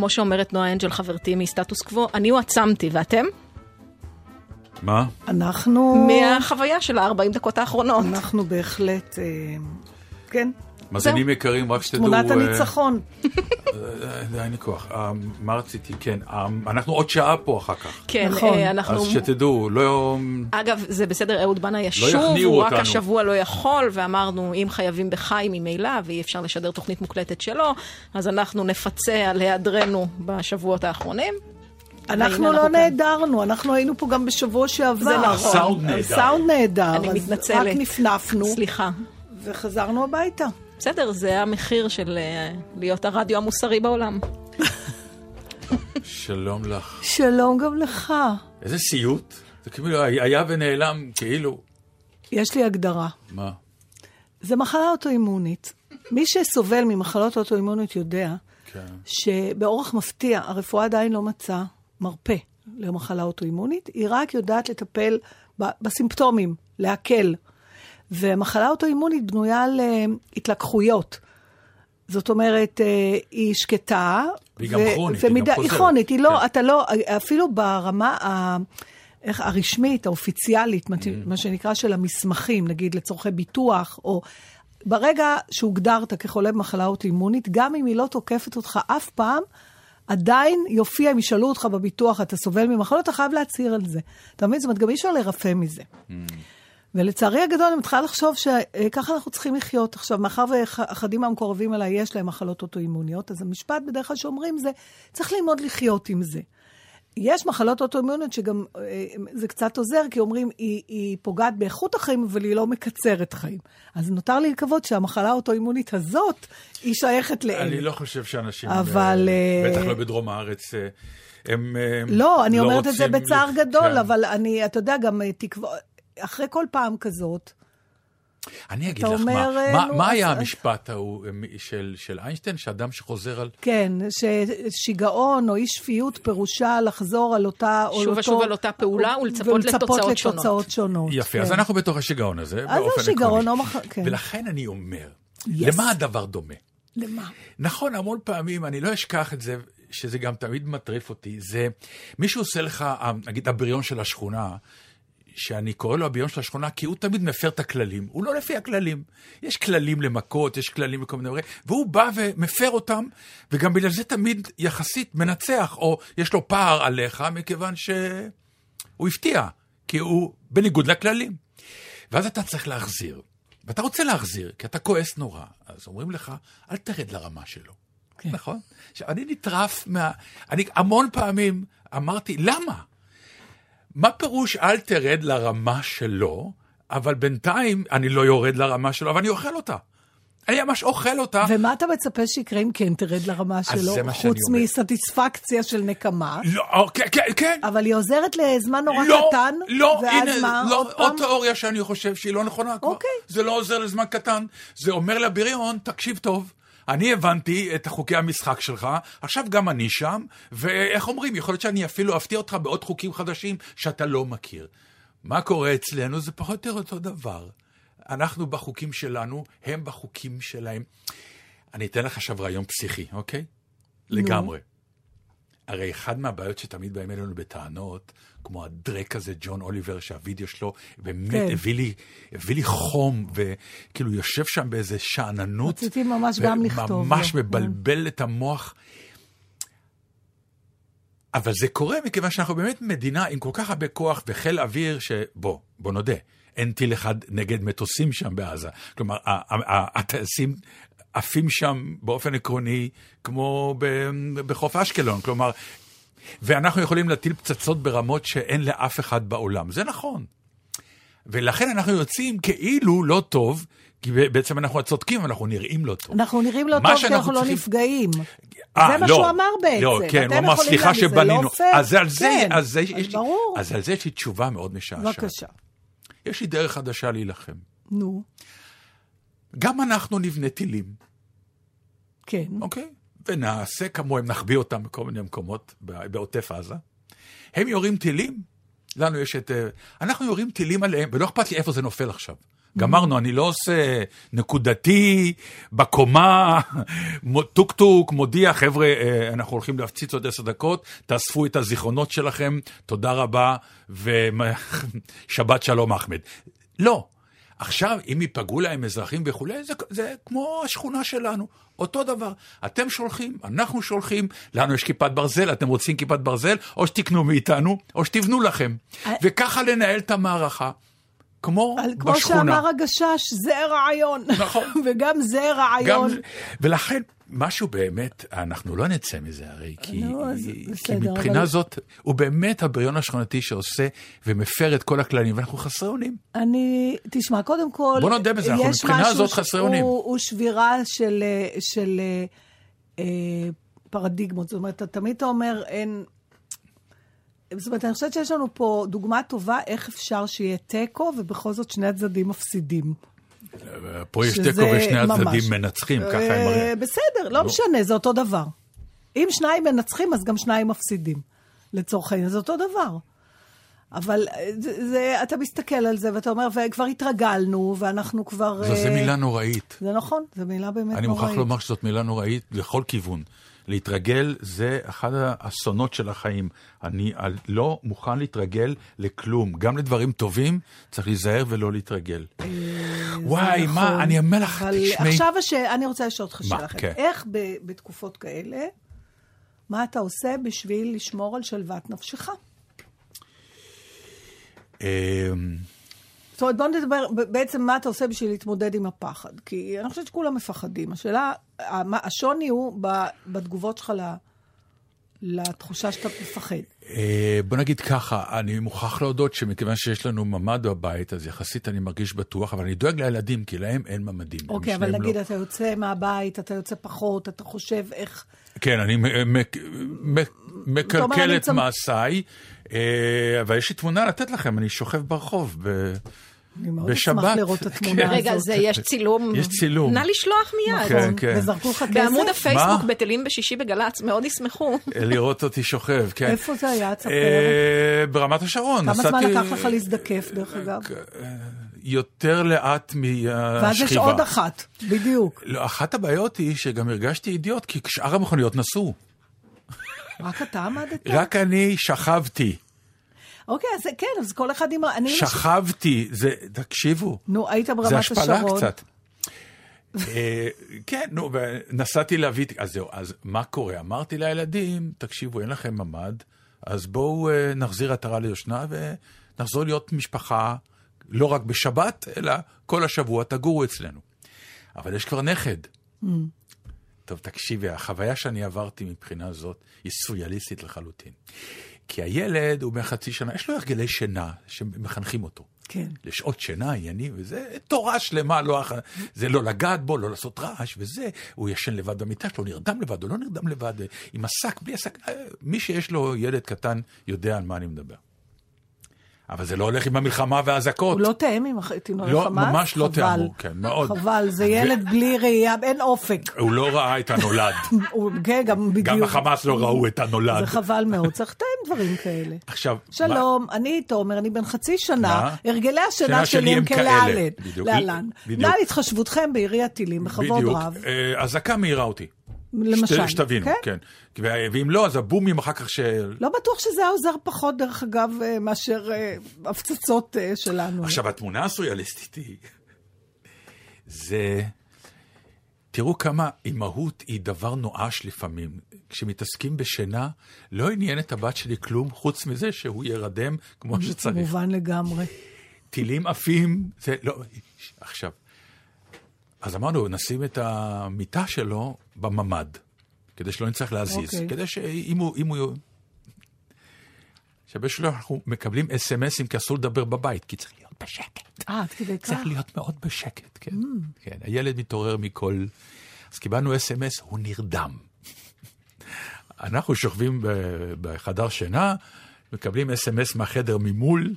כמו שאומרת נועה אנג'ל חברתי מסטטוס קוו, אני הועצמתי, ואתם? מה? אנחנו... מהחוויה של ה-40 דקות האחרונות. אנחנו בהחלט, אה, כן, מאזינים יקרים, רק שתדעו... תמונת אה, הניצחון. אה, די, אין לי כוח. אה, מה רציתי? כן, אה, אנחנו עוד שעה פה אחר כך. כן, נכון. אה, אנחנו... אז שתדעו, לא... אגב, זה בסדר, אהוד בנה ישוב, יכניעו הוא רק. השבוע לא יכול, ואמרנו, אם חייבים בחי ממילא, ואי אפשר לשדר תוכנית מוקלטת שלו, אז אנחנו נפצה על היעדרנו בשבועות האחרונים. אנחנו לא. נהדרנו, אנחנו היינו פה גם בשבוע שעבר. זה נכון. סאונד נהדר. סאונד נהדר. אני מתנצלת. רק נפנפנו, סליחה. וחזרנו הביתה. בסדר, זה המחיר של אה, להיות הרדיו המוסרי בעולם. שלום לך. שלום גם לך. איזה סיוט. זה כאילו היה ונעלם, כאילו. יש לי הגדרה. מה? זה מחלה אוטואימונית. מי שסובל ממחלות אוטואימוניות יודע כן. שבאורח מפתיע הרפואה עדיין לא מצאה מרפא למחלה אוטואימונית, היא רק יודעת לטפל בסימפטומים, להקל. ומחלה אוטואימונית בנויה על אה, התלקחויות. זאת אומרת, אה, היא שקטה. והיא גם כרונית, היא גם חוזרת. היא כרונית, היא לא, כן. אתה לא, אפילו ברמה ה... איך, הרשמית, האופיציאלית, מה, Mm. מה שנקרא של המסמכים, נגיד לצורכי ביטוח, או ברגע שהוגדרת כחולה במחלה אוטואימונית, גם אם היא לא תוקפת אותך אף פעם, עדיין יופיע, אם ישאלו אותך בביטוח, אתה סובל ממחלות, אתה חייב להצהיר על זה. אתה מבין? זאת אומרת, גם אי אפשר לרפא מזה. ולצערי הגדול, אני מתחילה לחשוב שככה אנחנו צריכים לחיות. עכשיו, מאחר ואחדים מהמקורבים אליי יש להם מחלות אוטואימוניות, אז המשפט בדרך כלל שאומרים זה, צריך ללמוד לחיות עם זה. יש מחלות אוטואימוניות שגם אה, זה קצת עוזר, כי אומרים, היא, היא פוגעת באיכות החיים, אבל היא לא מקצרת חיים. אז נותר לי לקוות שהמחלה האוטואימונית הזאת, היא שייכת לאלה. אני לא חושב שאנשים... אבל, אה, אה, בטח לא בדרום הארץ. הם לא, אני אומרת את זה בצער ל- גדול, כן. אבל אני, אתה יודע, גם תקווה, אחרי כל פעם כזאת, אני אגיד לך אומר, מה, אה, מה, מה אז- היה אז- המשפט ההוא אה, של, של איינשטיין, שאדם שחוזר על... כן, ששיגעון או אי שפיות פירושה לחזור על אותה... או שוב אותו- ושוב על אותה פעולה ולצפות לתוצאות שונות. לתוצאות שונות. יפה, כן. אז אנחנו בתוך השיגעון הזה, אז באופן זה שיגעון, עקרוני. או מח... כן. ולכן אני אומר, Yes. למה הדבר דומה? למה? נכון, המון פעמים, אני לא אשכח את זה, שזה גם תמיד מטריף אותי, זה מישהו עושה לך, אה, נגיד הבריון של השכונה, שאני קורא לו הבריון של השכונה, כי הוא תמיד מפר את הכללים, הוא לא לפי הכללים. יש כללים למכות, יש כללים לכל מיני דברים, והוא בא ומפר אותם, וגם בגלל זה תמיד יחסית מנצח, או יש לו פער עליך, מכיוון שהוא הפתיע, כי הוא בניגוד לכללים. ואז אתה צריך להחזיר. ואתה רוצה להחזיר, כי אתה כועס נורא. אז אומרים לך, אל תרד לרמה שלו. כן. נכון? עכשיו, אני נטרף מה... אני המון פעמים אמרתי, למה? מה פירוש אל תרד לרמה שלו, אבל בינתיים אני לא יורד לרמה שלו, אבל אני אוכל אותה. אני ממש אוכל אותה. ומה אתה מצפה שיקרה אם כן תרד לרמה שלו, חוץ. מסטיספקציה של נקמה? לא, אוקיי, כן, כן. אבל היא עוזרת לזמן נורא לא, קטן, לא, ואז הנה, מה, לא, עוד עוד פעם? תיאוריה שאני חושב שהיא לא נכונה כבר. אוקיי. זה לא עוזר לזמן קטן, זה אומר לבריון, תקשיב טוב. אני הבנתי את חוקי המשחק שלך, עכשיו גם אני שם, ואיך אומרים, יכול להיות שאני אפילו אפתיע אותך בעוד חוקים חדשים שאתה לא מכיר. מה קורה אצלנו? זה פחות או יותר אותו דבר. אנחנו בחוקים שלנו, הם בחוקים שלהם. אני אתן לך עכשיו רעיון פסיכי, אוקיי? לגמרי. הרי אחד מהבעיות שתמיד באים אלינו בטענות, כמו הדרק הזה, ג'ון אוליבר, שהווידאו שלו באמת כן. הביא, לי, הביא לי חום, וכאילו יושב שם באיזה שאננות. רציתי ממש גם לכתוב ממש לו. מבלבל את המוח. אבל זה קורה מכיוון שאנחנו באמת מדינה עם כל כך הרבה כוח וחיל אוויר, שבוא, בוא נודה, אין טיל אחד נגד מטוסים שם בעזה. כלומר, הטייסים עפים שם באופן עקרוני כמו בחוף אשקלון. כלומר, ואנחנו יכולים להטיל פצצות ברמות שאין לאף אחד בעולם. זה נכון. ולכן אנחנו יוצאים כאילו לא טוב, כי בעצם אנחנו הצודקים, אנחנו נראים לא טוב. אנחנו נראים לא מה טוב כי אנחנו לא צריכים- נפגעים. אה, זה מה לא. שהוא אמר בעצם. לא, כן, הוא אמר, סליחה להגיד, זה לא שבנינו. פייר." אז על זה, כן, אז זה, אז יש ברור. אז על זה יש לי תשובה מאוד משעשעת. בבקשה. יש לי דרך חדשה להילחם. נו, גם אנחנו נבנה טילים, כן. אוקיי? ונעשה כמוהם, נחביא אותם בכל מיני מקומות בעוטף עזה. הם יורים טילים, לנו יש את... אה, אנחנו יורים טילים עליהם, ולא אכפת לי איפה זה נופל עכשיו. גמרנו, אני לא עושה נקודתי, בקומה, מו- טוק טוק, מודיע, חבר'ה, אה, אנחנו הולכים להפציץ עוד עשר דקות, תאספו את הזיכרונות שלכם, תודה רבה, ושבת שלום אחמד. לא. עכשיו, אם ייפגעו להם אזרחים וכולי, זה, זה כמו השכונה שלנו, אותו דבר. אתם שולחים, אנחנו שולחים, לנו יש כיפת ברזל, אתם רוצים כיפת ברזל, או שתקנו מאיתנו, או שתבנו לכם. אה. וככה לנהל את המערכה, כמו על- כמו בשכונה. שאמר הגשש, זה רעיון. נכון. וגם זה גם, רעיון. ולכן, משהו באמת, אנחנו לא נצא מזה הרי, כי, נו, אז כי בסדר, מבחינה אבל- זאת, הוא באמת הבריון השכונתי שעושה ומפר את כל הכללים, ואנחנו חסרי אונים. אני, תשמע, קודם כל, בוא נודה בזה, אנחנו מבחינה הזאת חסרי אונים. הוא, הוא שבירה של, אה, של אה, אה, פרדיגמות. זאת אומרת, אתה תמיד אומר, אין... זאת אומרת, אני חושבת שיש לנו פה דוגמה טובה איך אפשר שיהיה תיקו, ובכל זאת שני הצדדים מפסידים. פה יש תיקו ושני הצדדים מנצחים, ככה הם אה, מראים. בסדר, לא משנה, זה אותו דבר. אם שניים מנצחים, אז גם שניים מפסידים. לצורך העניין, זה אותו דבר. אבל אה, זה, זה, אתה מסתכל על זה ואתה אומר, וכבר התרגלנו, ואנחנו כבר... זו זו אה, מילה נוראית. זה נכון, זו מילה באמת אני נוראית. מוכרח לומר שזאת מילה נוראית לכל כיוון. להתרגל זה אחד האסונות של החיים. אני לא מוכן להתרגל לכלום. גם לדברים טובים צריך להיזהר ולא להתרגל. וואי, נכון. מה, אני אומר לך, תשמעי. עכשיו. אני רוצה לשאול אותך שאלה אחרת. כן. איך. בתקופות כאלה, מה אתה עושה בשביל לשמור על שלוות נפשך? זאת אומרת, בוא נדבר בעצם מה אתה עושה בשביל להתמודד עם הפחד. כי אני חושבת שכולם מפחדים. השאלה, השוני הוא ב- בתגובות שלך ל- לתחושה שאתה מפחד. אה, בוא נגיד ככה, אני מוכרח להודות שמכיוון שיש לנו ממ"ד בבית, אז יחסית אני מרגיש בטוח, אבל אני דואג לילדים, כי להם אין ממ"דים. אוקיי, אבל שניהם נגיד לא. אתה יוצא מהבית, אתה יוצא פחות, אתה חושב איך... כן, אני מ- מקלקל את מעשיי, אה, אבל יש לי תמונה לתת לכם, אני שוכב ברחוב ב- אני מאוד בשבת. אשמח לראות את התמונה כן. הזאת. רגע, זה יש צילום. יש צילום. נא לשלוח מיד. כן, כן. וזרקו לך כסף? בעמוד הפייסבוק? בטלים בשישי בגל"צ, מאוד ישמחו. לראות אותי שוכב, כן. איפה זה היה? תספר. אה, ברמת השרון. כמה זמן לקח לך להזדקף, דרך אגב? יותר לאט מהשכיבה. ואז יש עוד אחת, בדיוק. לא, אחת הבעיות היא שגם הרגשתי אידיוט, כי שאר המכוניות נסעו. רק אתה עמדת? רק אני שכבתי. אוקיי, אז כן, אז כל אחד עם... אני... שכבתי, זה, תקשיבו, נו, היית זה ברמת השפלה השרון. קצת. אה, כן, נו, ונסעתי להביא, אז זהו, אז מה קורה? אמרתי לילדים, תקשיבו, אין לכם ממ"ד, אז בואו אה, נחזיר עטרה ליושנה ונחזור להיות משפחה, לא רק בשבת, אלא כל השבוע תגורו אצלנו. אבל יש כבר נכד. טוב, תקשיבי, החוויה שאני עברתי מבחינה זאת היא סוריאליסטית לחלוטין. כי הילד הוא בן חצי שנה, יש לו הרגלי שינה שמחנכים אותו. כן. לשעות שינה, עניינים, וזה תורה שלמה, לא, אח- זה לא לגעת בו, לא לעשות רעש, וזה, הוא ישן לבד במיטה שלו, נרדם לבד, הוא לא נרדם לבד, עם השק, בלי השק, אה, מי שיש לו ילד קטן יודע על מה אני מדבר. אבל זה לא הולך עם המלחמה והאזעקות. הוא לא תאם עם הח- עם לא, החמאס? ממש לא חבל. תיאמו, כן, מאוד. חבל, זה ילד בלי ראייה, אין אופק. הוא לא ראה את הנולד. הוא- כן, גם בדיוק. גם החמאס לא ראו את הנולד. זה חבל מאוד, צריך לתאם דברים כאלה. עכשיו, שלום, אני תומר, אני בן חצי שנה, מה? הרגלי השינה שינה שלי הם כאלה. כלהלן. להלן. נא התחשבותכם בעירי הטילים, מה- בכבוד רב. אה, אזעקה מהירה אותי. למשל. שת- שתבינו, כן? כן. ואם לא, אז הבומים אחר כך של... לא בטוח שזה היה עוזר פחות, דרך אגב, אה, מאשר אה, הפצצות אה, שלנו. עכשיו, התמונה הסוריאליסטית היא... זה... תראו כמה אימהות היא דבר נואש לפעמים. כשמתעסקים בשינה, לא עניין את הבת שלי כלום חוץ מזה שהוא ירדם כמו שצריך. מובן לגמרי. טילים עפים, זה לא... עכשיו, אז אמרנו, נשים את המיטה שלו בממ"ד, כדי שלא נצטרך להזיז. אוקיי. כדי שאם הוא... הוא... שהבן שלו, אנחנו מקבלים אס.אם.אסים כי אסור לדבר בבית, כי צריך להיות בשקט. אה, עד כדי כך? צריך להיות מאוד בשקט, כן. כן, הילד מתעורר מכל... אז קיבלנו אס.אם.אס, הוא נרדם. אנחנו שוכבים בחדר שינה, מקבלים אס.אם.אס מהחדר ממול,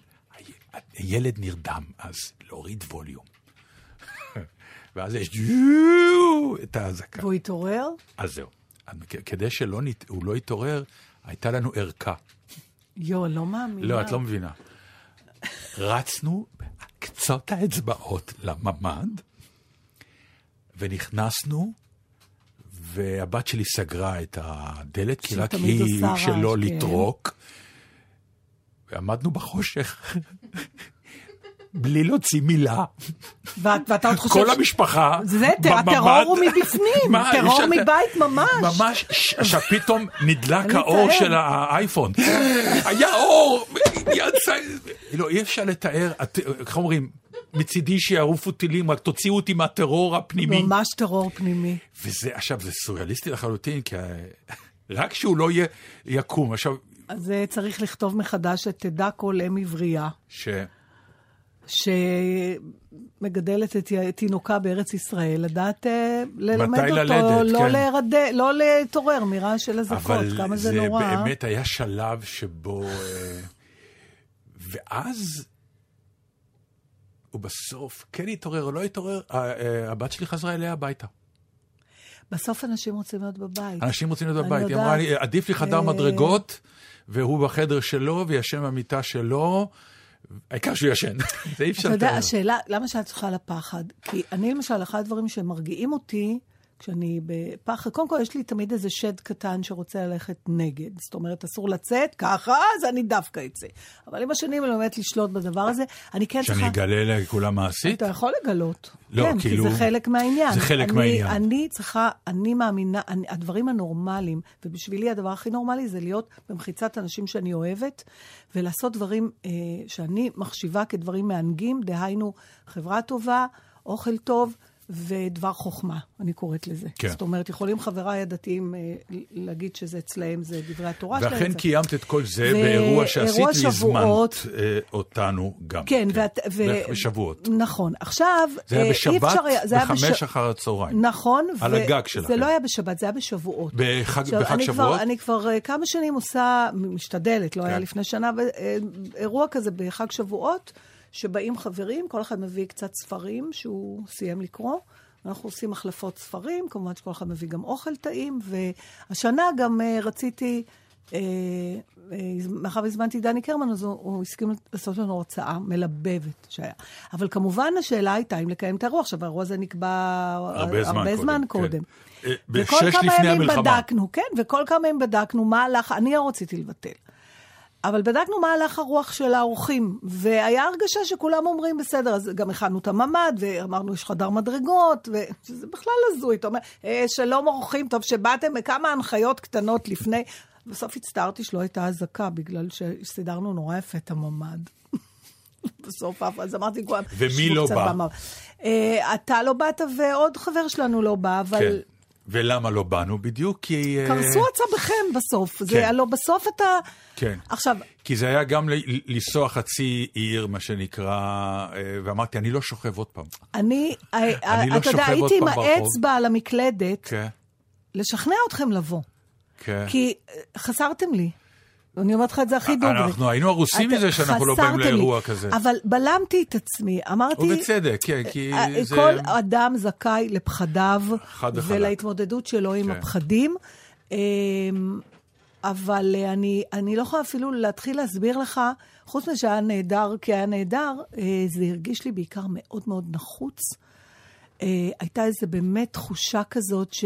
הילד נרדם, אז להוריד ווליום. ואז יש את האזעקה. והוא התעורר? אז זהו. כדי שהוא לא יתעורר, הייתה לנו ערכה. יואו, לא מאמינה. לא, את לא מבינה. רצנו קצות האצבעות לממ"ד, ונכנסנו, והבת שלי סגרה את הדלת, כי רק היא שלא כן. לטרוק. ועמדנו בחושך, בלי להוציא מילה. ואת- ואתה עוד חושב... כל המשפחה. זה, ת- בממ"ד. הטרור הוא מבפנים, טרור מבית ממש. ממש, שפתאום נדלק האור. של האייפון. היה אור, יצא, לא, אי אפשר לתאר, איך אומרים, מצידי שיערופו טילים, רק תוציאו אותי מהטרור הפנימי. ממש טרור פנימי. וזה, עכשיו, זה סוריאליסטי לחלוטין, כי רק שהוא לא יקום. עכשיו, אז אה, צריך לכתוב מחדש את תדע כל אם עברייה, ש... שמגדלת את תינוקה בארץ ישראל, לדעת אה, ללמד אותו, ללדת, לא, כן. להירד... לא להתעורר מרעש של אזעקות, אבל כמה זה, זה נורא. באמת היה שלב שבו... אה, ואז הוא בסוף כן התעורר או לא התעורר, אה, הבת שלי חזרה אליה הביתה. בסוף אנשים רוצים להיות בבית. אנשים רוצים להיות בבית. היא. אמרה לי, עדיף לי חדר מדרגות, והוא בחדר שלו, וישן במיטה שלו, העיקר שהוא ישן. זה אי אפשר אתה יודע. השאלה, למה שאלת אותך על הפחד? כי אני למשל, אחד הדברים שמרגיעים אותי, כשאני בפחד, קודם כל יש לי תמיד איזה שד קטן שרוצה ללכת נגד. זאת אומרת, אסור לצאת, ככה, אז אני דווקא אצא. אבל עם השנים אני לומדת לשלוט בדבר הזה. אני כן צריכה... שאני אגלה לכולם מעשית? אתה יכול לגלות. לא, כן, כאילו- כי זה חלק מהעניין. זה חלק אני, מהעניין. אני צריכה, אני מאמינה, אני, הדברים הנורמליים, ובשבילי הדבר הכי נורמלי זה להיות במחיצת אנשים שאני אוהבת, ולעשות דברים אה, שאני מחשיבה כדברים מענגים, דהיינו חברה טובה, אוכל טוב. ודבר חוכמה, אני קוראת לזה. כן. זאת אומרת, יכולים חבריי הדתיים אה, להגיד שזה אצלהם, זה דברי התורה שלהם. ואכן קיימת את כל זה ו- באירוע שעשית והזמנת. אה, אותנו גם. כן, ואת... ו... בשבועות. נכון. עכשיו, זה היה אה, בשבת, אפשר היה- זה היה בחמש בש- אחר הצהריים. נכון. על הגג שלכם. זה לא היה בשבת, זה היה בשבועות. בחג- עכשיו, בחג אני שבועות? כבר, אני כבר אה, כמה שנים עושה, משתדלת, לא היה כן. לפני שנה, ו- אה, אירוע כזה בחג שבועות, שבאים חברים, כל אחד מביא קצת ספרים שהוא סיים לקרוא. אנחנו עושים החלפות ספרים, כמובן שכל אחד מביא גם אוכל טעים, והשנה גם אה, רציתי, אה, אה, מאחר והזמנתי את דני קרמן, אז הוא, הוא הסכים לעשות לנו הרצאה מלבבת שהיה. אבל כמובן השאלה הייתה אם לקיים את האירוע. עכשיו, האירוע הזה נקבע הרבה זמן הרבה קודם, זמן כן. קודם. אה, וכל כמה ימים המלחמה. בדקנו, כן, וכל כמה ימים בדקנו מה הלך, אני לא רציתי לבטל. אבל בדקנו מה הלך הרוח של האורחים, והיה הרגשה שכולם אומרים, בסדר, אז גם הכנו את הממ"ד, ואמרנו, יש חדר מדרגות, וזה בכלל הזוי. אתה אומר, "אה, שלום אורחים, טוב שבאתם, כמה הנחיות קטנות לפני. בסוף הצטערתי שלא הייתה אזעקה, בגלל שסידרנו נורא יפה את הממ"ד. בסוף, אף- אז אמרתי, כולם, ומי לא בא? אה, אתה לא באת, ועוד חבר שלנו לא בא, אבל... כן. ולמה לא באנו? בדיוק כי... אה, קרסו עצמכם בסוף. זה כן. הלוא בסוף אתה... כן. עכשיו, כי זה היה גם ל- לנסוע חצי עיר, מה שנקרא, אה, ואמרתי, אני לא שוכב עוד פעם. אני, אני לא אתה יודע, שוכב עוד הייתי עם פעם ברחוב. האצבע על המקלדת, כן, לשכנע אתכם לבוא. כן. כי אה, חסרתם לי. אני אומרת לך את זה הכי דוגרי. אנחנו היינו הרוסים מזה שאנחנו לא באים חסרתם לי. לאירוע כזה. אבל בלמתי את עצמי, אמרתי... ובצדק, כן, כי אה, זה... כל אדם זכאי לפחדיו, חד וחלק. ולהתמודדות שלו עם כן. הפחדים. אמ, אבל אה, אני, אני לא יכולה אפילו להתחיל להסביר לך, חוץ מזה שהיה נהדר, כי היה נהדר, אה, זה הרגיש לי בעיקר מאוד מאוד נחוץ. אה, הייתה איזו באמת תחושה כזאת ש...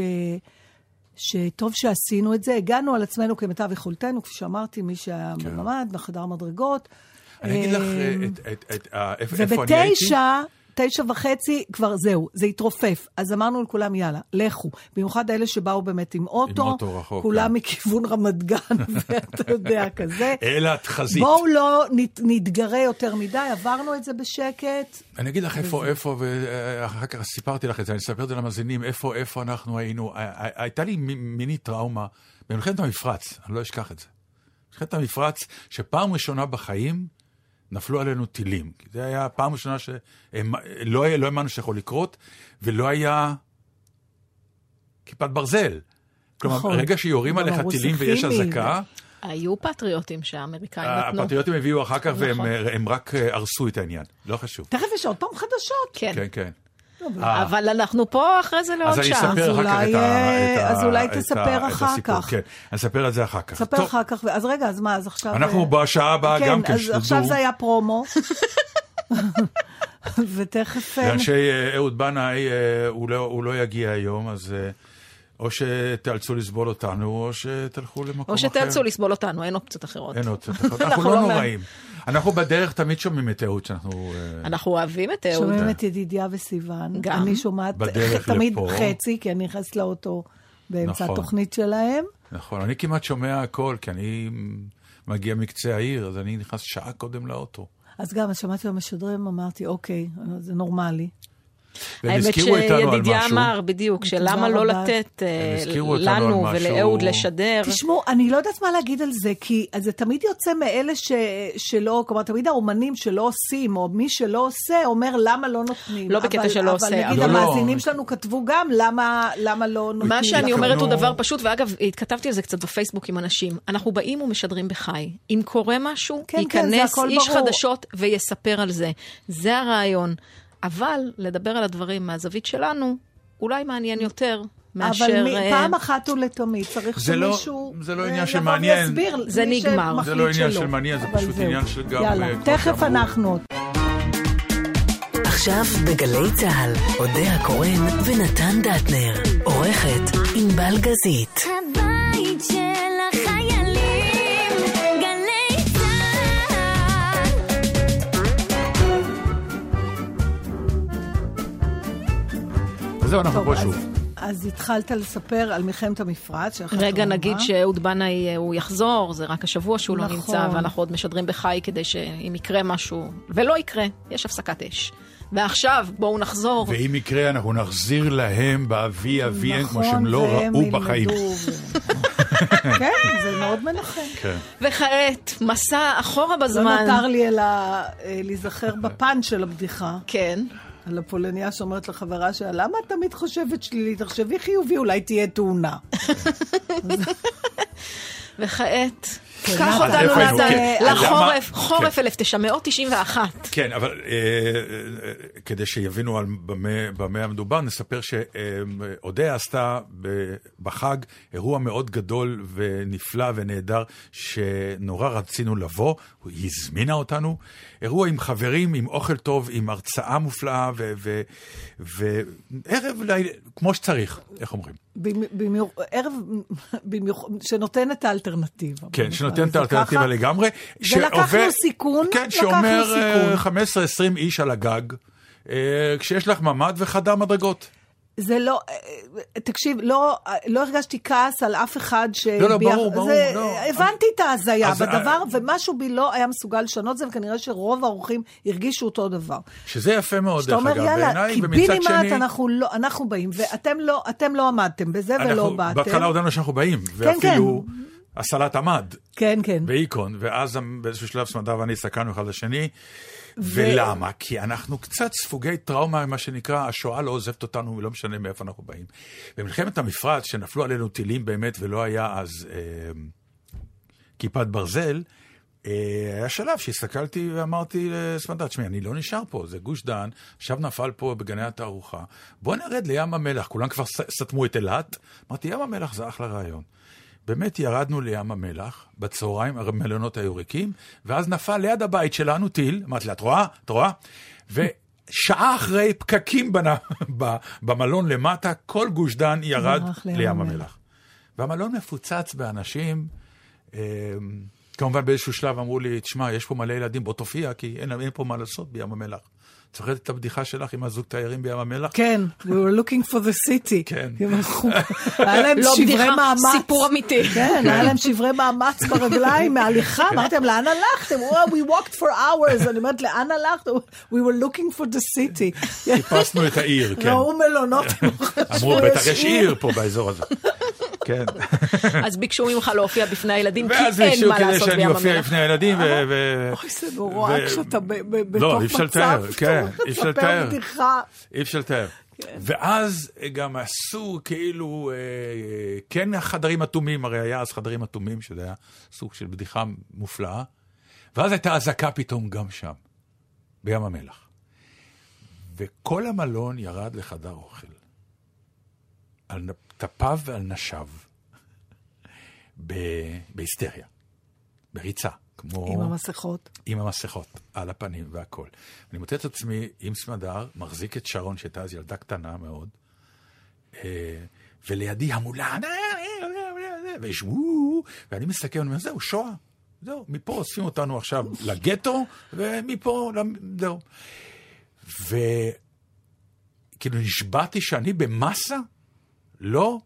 שטוב שעשינו את זה, הגענו על עצמנו כמיטב יכולתנו, כפי שאמרתי, מי שהיה כן. בממ"ד, בחדר מדרגות. אני אגיד לך אה, את- את- את- אה, איפה איפה אני הייתי. ובתשע, תשע וחצי, כבר זהו, זה התרופף. אז אמרנו לכולם, יאללה, לכו. במיוחד אלה שבאו באמת עם אוטו. עם אוטו רחוק, כולם כן. מכיוון רמת גן, ואתה יודע, כזה. אל התחזית. בואו לא נת, נתגרה יותר מדי, עברנו את זה בשקט. אני אגיד לך איפה, איפה, ואחר כך סיפרתי לך את זה, אני אספר את זה למאזינים, איפה, איפה אנחנו היינו. הייתה לי מיני טראומה במלחמת המפרץ, אני לא אשכח את זה. מלחמת המפרץ, שפעם ראשונה בחיים נפלו עלינו טילים. כי זה היה הפעם ראשונה שלא לא האמנו שיכול לקרות, ולא היה כיפת ברזל. כלומר, נכון. ברגע שיורים עליך טילים ויש. אזעקה, היו פטריוטים שהאמריקאים נתנו. הפטריוטים הביאו אחר כך והם נכון. הם רק אה, הרסו את העניין. לא חשוב. תכף יש עוד פעם חדשות. כן. כן, כן. אה. אבל אנחנו פה אחרי זה לעוד אז אני שעה. אספר אחר כך אולי, את ה... את ה- אז אולי תספר אחר. כך. כן, אני אספר את זה אחר כך. טוב, אחר כך, אז רגע, אז מה, אז עכשיו... אנחנו אה, בשעה הבאה גם כן, אז שתדעו. עכשיו זה היה פרומו. ותכף... אה, לאנשי אה, אהוד בנאי, אה, הוא לא- הוא לא יגיע היום, אז אה, או שתיאלצו לסבול אותנו, או שתלכו למקום אחר. או שתיאלצו לסבול אותנו, אין אופציות אחרות. אין קצת אחרות. אנחנו לא לא נוראים. אנחנו בדרך תמיד שומעים את אהוד שאנחנו... אה, אנחנו אוהבים את אהוד. שומעים את ידידיה וסיוון. גם. אני שומעת בדרך תמיד. חצי, כי אני נכנסת לאוטו באמצע נכון. התוכנית שלהם. נכון, אני כמעט שומע הכל, כי אני מגיע מקצה העיר, אז אני נכנס שעה קודם לאוטו. אז גם, אז שמעתי במשדרים, אמרתי, אוקיי, זה נורמלי. והם האמת הזכירו איתנו על שידידיה משהו. אמר, בדיוק, שלמה לא רבה. לתת אה, לנו ולאהוד לשדר. תשמעו, אני לא יודעת מה להגיד על זה, כי זה תמיד יוצא מאלה ש, שלא, כלומר, תמיד האומנים שלא עושים, או מי שלא עושה, אומר למה לא נותנים. לא בקטע אבל, שלא עושה, אבל נגיד אבל- לא, המאזינים לא. שלנו כתבו גם למה, למה לא נותנים. מה שאני. אומרת הוא. דבר פשוט, ואגב, התכתבתי על זה קצת בפייסבוק עם אנשים. אנחנו באים ומשדרים בחי. אם קורה משהו, כן, כן, ייכנס איש ברור. חדשות ויספר על זה. זה הרעיון. אבל לדבר על הדברים מהזווית שלנו, אולי מעניין יותר מאשר... אבל מי, אה, פעם אחת ולתמיד צריך זה לא- שמישהו... זה לא אה, עניין של יבוא מעניין. זה מי נגמר. זה לא עניין. של מעניין, זה פשוט זהו. עניין של גם, יאללה, אה, תכף. אנחנו. עכשיו בגלי צה"ל, אודה הקורן ונתן דטנר. עורכת ענבל גזית. הבית של וזהו, אנחנו פה אז- שוב. אז התחלת לספר על מלחמת המפרץ. שאחת רגע. נגיד שאהוד בנאי אה, הוא יחזור, זה רק השבוע שהוא לא נכון. נמצא, ואנחנו עוד משדרים בחי כדי שאם יקרה משהו, ולא יקרה, יש הפסקת אש. ועכשיו, בואו נחזור. ואם יקרה, אנחנו נחזיר להם באבי אביהם, כמו שהם לא נכון, ראו בחיים. כן, זה מאוד מנחם. כן. וכעת, מסע אחורה לא בזמן. נותר לי אלא אה, להיזכר בפאנץ' של הבדיחה. כן. על הפולניה שאומרת לחברה שלה, למה את תמיד חושבת שלילית? תחשבי חיובי, אולי תהיה תאונה. וכעת, קח אז אותנו כן. לחורף, למה- חורף 1991. כן, אבל אה, אה, כדי שיבינו על במה, המדובר, נספר שאודיה עשתה בחג אירוע מאוד גדול ונפלא ונהדר, שנורא רצינו לבוא, היא הזמינה אותנו. אירוע עם חברים, עם אוכל טוב, עם הרצאה מופלאה, ו- ו- וערב כמו שצריך, איך אומרים? ערב שנותן את האלטרנטיבה. כן, שנותן את האלטרנטיבה. לגמרי. ולקחנו שעובר- סיכון, כן, שאומר סיכון. אה, 15-20 איש על הגג, אה, כשיש לך ממ"ד וחדר מדרגות. זה לא, אה, תקשיב, לא, לא הרגשתי כעס על אף אחד ש... לא, לא, ברור, ברור, זה, לא. הבנתי את ההזיה אז- בדבר, ומשהו בי לא היה מסוגל לשנות זה, וכנראה שרוב האורחים הרגישו אותו דבר. שזה יפה מאוד, שאתה דרך אומר, אגב, יאללה, בעיניי, ומצד קיבינימט, שני... אנחנו, לא, אנחנו באים, ואתם לא, אתם לא עמדתם בזה ולא אנחנו באתם. בהתחלה הודענו שאנחנו באים, כן, ואפילו הסלט עמד, כן, כן. ואיקון, ואז באיזשהו שלב סמדר ואני הסתכלנו אחד לשני. ולמה? כי אנחנו קצת ספוגי טראומה, מה שנקרא, השואה לא עוזבת אותנו, ולא משנה מאיפה אנחנו באים. במלחמת המפרץ, שנפלו עלינו טילים באמת, ולא היה אז אה, כיפת ברזל, אה, היה שלב שהסתכלתי ואמרתי לסמדר, תשמעי, אני לא נשאר פה, זה גוש דן, עכשיו נפל פה בגני התערוכה, בוא נרד לים המלח, כולם כבר סתמו את אילת, אמרתי, ים המלח זה אחלה רעיון. באמת ירדנו לים המלח, בצהריים המלונות היו ריקים, ואז נפל ליד הבית שלנו טיל, אמרתי לה, את רואה? את רואה? ושעה אחרי פקקים בנ... ב- במלון למטה, כל גוש דן ירד לים לים המלח. והמלון מפוצץ באנשים. אה, כמובן באיזשהו שלב אמרו לי, תשמע, יש פה מלא ילדים, בוא תופיע, כי אין, אין פה מה לעשות בים המלח. זוכרת את הבדיחה שלך עם הזוג תיירים בים המלח? כן, we were looking for the city. כן. היה להם לא שברי מאמץ. סיפור אמיתי. כן, היה להם שברי מאמץ ברגליים מהליכה, אמרתי להם, לאן הלכתם? Well, we walked for hours. אני אומרת, לאן הלכתם? We were looking for the city. חיפשנו את העיר, כן. ראו מלונות. אמרו, בטח יש עיר פה באזור הזה. כן. אז ביקשו ממך להופיע בפני הילדים, כי ואז אין ביקשו מה כדי לעשות שאני בים אופיע המלח. בפני הילדים, ו... אוי, זה נורא כשאתה בתוך לא, אי אפשר לתאר, מצב, כן, אי אפשר הולך לתאר. לספר בדיחה. אי אפשר לתאר. ואז גם עשו כאילו, אה, כן החדרים אטומים, הרי היה אז חדרים אטומים, שזה היה סוג של בדיחה מופלאה. ואז הייתה אזעקה פתאום גם שם, בים המלח. וכל המלון ירד לחדר אוכל. על טפיו ועל נשיו. ב- בהיסטריה. בריצה. כמו... עם המסכות. עם המסכות על הפנים והכל. אני מוצא את עצמי עם סמדר, מחזיק את שרון, שהייתה אז ילדה קטנה מאוד, אה, ולידי המולה, ויש וואו, ואני מסתכל, אני אומר, זהו, שואה. זהו, מפה אוספים אותנו עכשיו לגטו, ומפה, זהו. וכאילו נשבעתי שאני במסה לא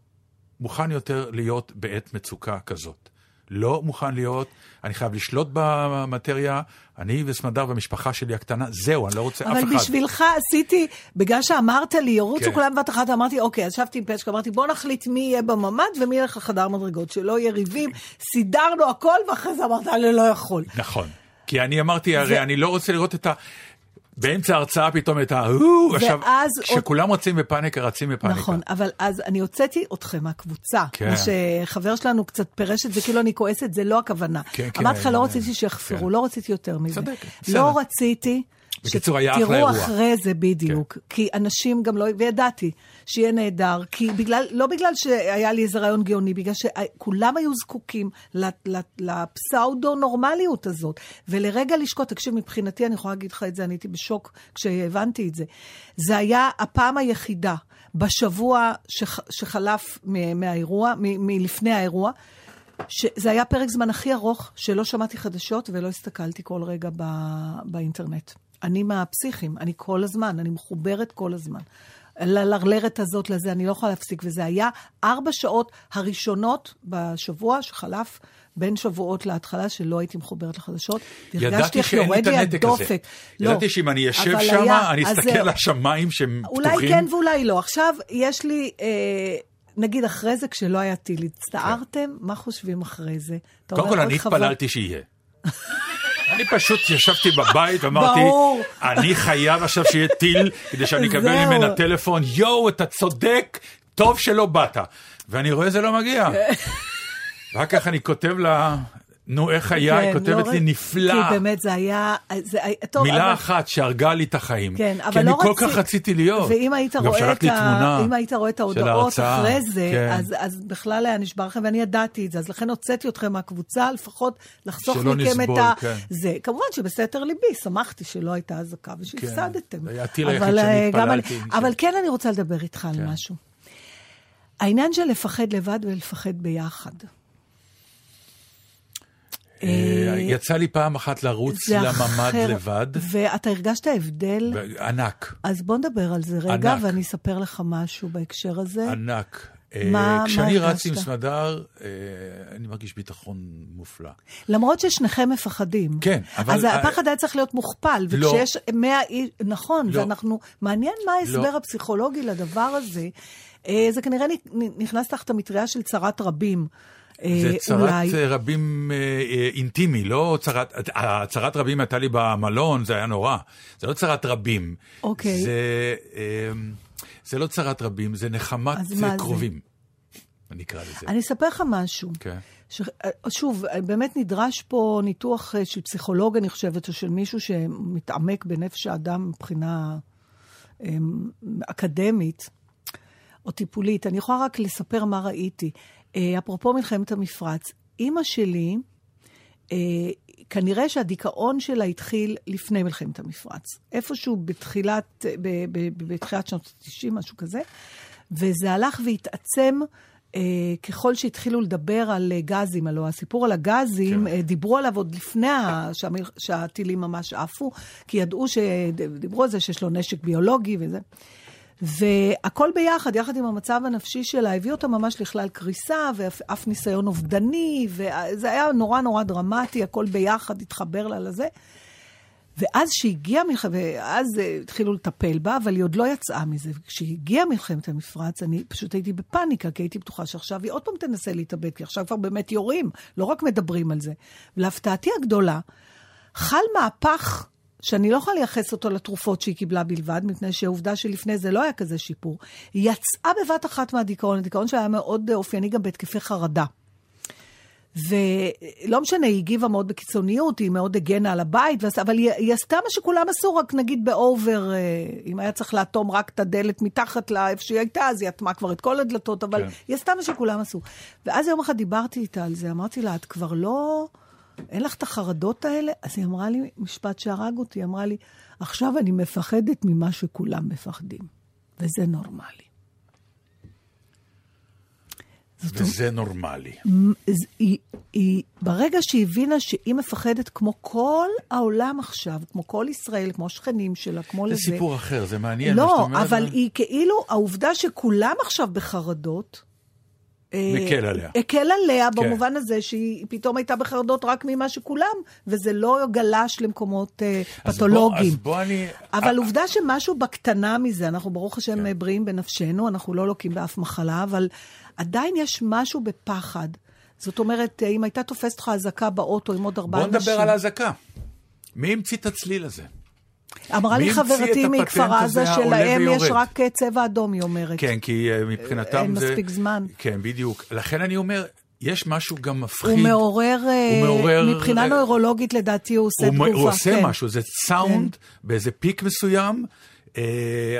מוכן יותר להיות בעת מצוקה כזאת. לא מוכן להיות, אני חייב לשלוט במטריה, אני וסמדר והמשפחה שלי הקטנה, זהו, אני לא רוצה אף אחד. אבל בשבילך עשיתי, בגלל שאמרת לי, ירוצו כן. כולם בבת אחת, אמרתי, אוקיי, אז ישבתי עם פשקה, אמרתי, בוא נחליט מי יהיה בממ"ד ומי ילך לחדר מדרגות, שלא יהיה ריבים, סידרנו הכל, ואחרי זה אמרת, אני לא יכול. נכון. כי אני אמרתי, הרי ו- אני לא רוצה לראות את ה... באמצע ההרצאה פתאום את ה... עכשיו, כשכולם רצים בפאניקה, רצים בפאניקה. נכון, אבל אז אני הוצאתי אתכם מהקבוצה. כן. מה שחבר שלנו קצת פירש את זה, כאילו אני כועסת, זה לא הכוונה. כן, כן, אמרתי לך, לא רציתי שיחפרו, כן. לא רציתי יותר מזה. צודקת, בסדר. לא רציתי... בקיצור, היה אחלה שתראו אירוע. אחרי זה בדיוק, כי אנשים גם לא, וידעתי שיהיה נהדר, כי בגלל, לא בגלל שהיה לי איזה רעיון גאוני, בגלל שכולם היו זקוקים ל- ל- לפסאודו-נורמליות הזאת, ולרגע לשקוט, תקשיב, מבחינתי, אני יכולה להגיד לך את זה, אני הייתי בשוק כשהבנתי את זה. זה היה הפעם היחידה בשבוע שח, שחלף מ- מהאירוע, מ- מלפני האירוע, שזה היה פרק זמן הכי ארוך שלא שמעתי חדשות ולא הסתכלתי כל רגע ב, באינטרנט. אני מהפסיכים, אני כל הזמן, אני מחוברת כל הזמן. ללרלרת הזאת לזה, אני לא יכולה להפסיק. וזה היה ארבע שעות הראשונות בשבוע שחלף בין שבועות להתחלה, שלא הייתי מחוברת לחדשות. ידעתי איך שאין לי את הנתק הזה. הדופק. לא. ידעתי שאם אני אשב שם, היה- אני אסתכל. על השמיים שהם אולי פתוחים. כן ואולי לא. עכשיו, יש לי, אה, נגיד אחרי זה, כשלא היה טיל, הצטערתם? מה חושבים אחרי זה? קודם כל, אני חבר- התפללתי שיהיה. אני פשוט ישבתי בבית ואמרתי, ברור. אני חייב עכשיו שיהיה טיל, כדי שאני אקבל. ממנה טלפון, יואו, אתה צודק, טוב שלא באת. ואני רואה זה לא מגיע. ואחר כך אני כותב לה, נו, איך היה? היא כן, כותבת לא לי, נפלא. כי באמת זה היה... זה, היה- טוב, מילה אבל, אחת שהרגה לי את החיים. כן, אבל כי אני לא כל רצי- כך רציתי להיות. ואם היית רואה את, ה... אם היית רואה את ההודעות. אחרי זה, כן. אז, אז בכלל היה נשבר לכם, ואני ידעתי את זה, אז לכן הוצאתי אתכם מהקבוצה, לפחות לחסוך מכם נסבול, את ה... כן. זה. כמובן שבסתר ליבי, שמחתי שלא הייתה אזעקה ושהפסדתם. זה היה הטיל היחיד אבל, שאני אה, גם התפללתי, כן. אבל כן אני רוצה לדבר איתך על משהו. העניין של לפחד לבד ולפחד ביחד. אה, יצא לי פעם אחת לרוץ לממ"ד לבד, ואתה הרגשת הבדל? ענק, אז בוא נדבר על זה רגע. ואני אספר לך משהו בהקשר הזה. ענק. אה, מה- כשאני מה רץ עם הרגשת? סמדר, אה, אני מרגיש ביטחון מופלא. למרות ששניכם מפחדים. כן, אבל- אז הפחד היה צריך להיות מוכפל, לא. וכשיש מאה איש, נכון, לא. ואנחנו, מעניין מה ההסבר לא. הפסיכולוגי לדבר הזה. אה, זה כנראה נכנס תחת המטריה של צרת רבים. אה, זה צרת אולי. אה, רבים אה, אינטימי, לא צרת, אה, צרת רבים הייתה לי במלון, זה היה נורא. זה לא צרת רבים. אוקיי. זה, אה, זה לא צרת רבים, זה נחמת אה, זה? קרובים. אני אקרא לזה. אני אספר לך משהו. כן. ש... שוב, באמת נדרש פה ניתוח של פסיכולוג, אני חושבת, או של מישהו שמתעמק בנפש האדם מבחינה אמ, אקדמית או טיפולית. אני יכולה רק לספר מה ראיתי. אה, אפרופו מלחמת המפרץ, אימא שלי, אה, כנראה שהדיכאון שלה התחיל לפני מלחמת המפרץ. איפשהו בתחילת, ב, ב, ב, בתחילת שנות ה-90, משהו כזה, וזה הלך והתעצם. אה, ככל שהתחילו לדבר על אה, גזים, הלוא הסיפור על הגזים, כן. אה, דיברו עליו עוד לפני שהמל- שהטילים ממש עפו, כי ידעו שדיברו על זה שיש לו נשק ביולוגי וזה. והכל ביחד, יחד עם המצב הנפשי שלה, הביא אותה ממש לכלל קריסה, ואף אף ניסיון אובדני, וזה היה נורא נורא דרמטי, הכל ביחד התחבר לה לזה. ואז שהגיעה מלחמת, ואז התחילו לטפל בה, אבל היא עוד לא יצאה מזה. וכשהגיעה מלחמת המפרץ, אני פשוט הייתי בפאניקה, כי הייתי בטוחה שעכשיו היא עוד פעם תנסה להתאבד, כי עכשיו כבר באמת יורים, לא רק מדברים על זה. ולהפתעתי הגדולה, חל מהפך שאני לא יכולה לייחס אותו לתרופות שהיא קיבלה בלבד, מפני שהעובדה שלפני זה לא היה כזה שיפור. היא יצאה בבת אחת מהדיכאון, הדיכאון שהיה מאוד אופייני גם בהתקפי חרדה. ולא משנה, היא הגיבה מאוד בקיצוניות, היא מאוד הגנה על הבית, אבל היא, היא עשתה מה שכולם עשו, רק נגיד באובר, אה, אם היה צריך לאטום רק את הדלת מתחת לאיפה שהיא הייתה, אז היא אטמה כבר את כל הדלתות, אבל כן. היא עשתה מה שכולם עשו. ואז יום אחד דיברתי איתה על זה, אמרתי לה, את כבר לא... אין לך את החרדות האלה? אז היא אמרה לי משפט שהרג אותי, היא אמרה לי, עכשיו אני מפחדת ממה שכולם מפחדים, וזה נורמלי. וזה נורמלי. אז היא, היא, ברגע שהיא הבינה שהיא מפחדת כמו כל העולם עכשיו, כמו כל ישראל, כמו השכנים שלה, כמו זה לזה. סיפור אחר, זה מעניין לא, אומרת. אבל היא כאילו, העובדה שכולם עכשיו בחרדות, אה, מקל עליה. הקל עליה כן. במובן הזה שהיא פתאום הייתה בחרדות רק ממה שכולם, וזה לא גלש למקומות אה, אז בוא- פתולוגיים. אז בוא אני... אבל עובדה שמשהו בקטנה מזה, אנחנו ברוך השם כן. בריאים בנפשנו, אנחנו לא לוקים באף מחלה, אבל עדיין יש משהו בפחד. זאת אומרת, אם הייתה תופסת לך אזעקה באוטו עם עוד ארבעה בוא אנשים... נדבר על האזעקה. מי המציא את הצליל הזה? אמרה לי חברתי מכפר עזה שלהם יש? רק אה, צבע אדום, היא אומרת. כן, כי אה, מבחינתם אין זה... מספיק זמן. כן, בדיוק. לכן אני אומר, יש משהו גם מפחיד. הוא מעורר, אה, הוא מעורר- מבחינה אה, נוירולוגית לדעתי הוא עושה הוא, תגובה. הוא עושה כן. משהו, זה סאונד באיזה פיק מסוים, אה,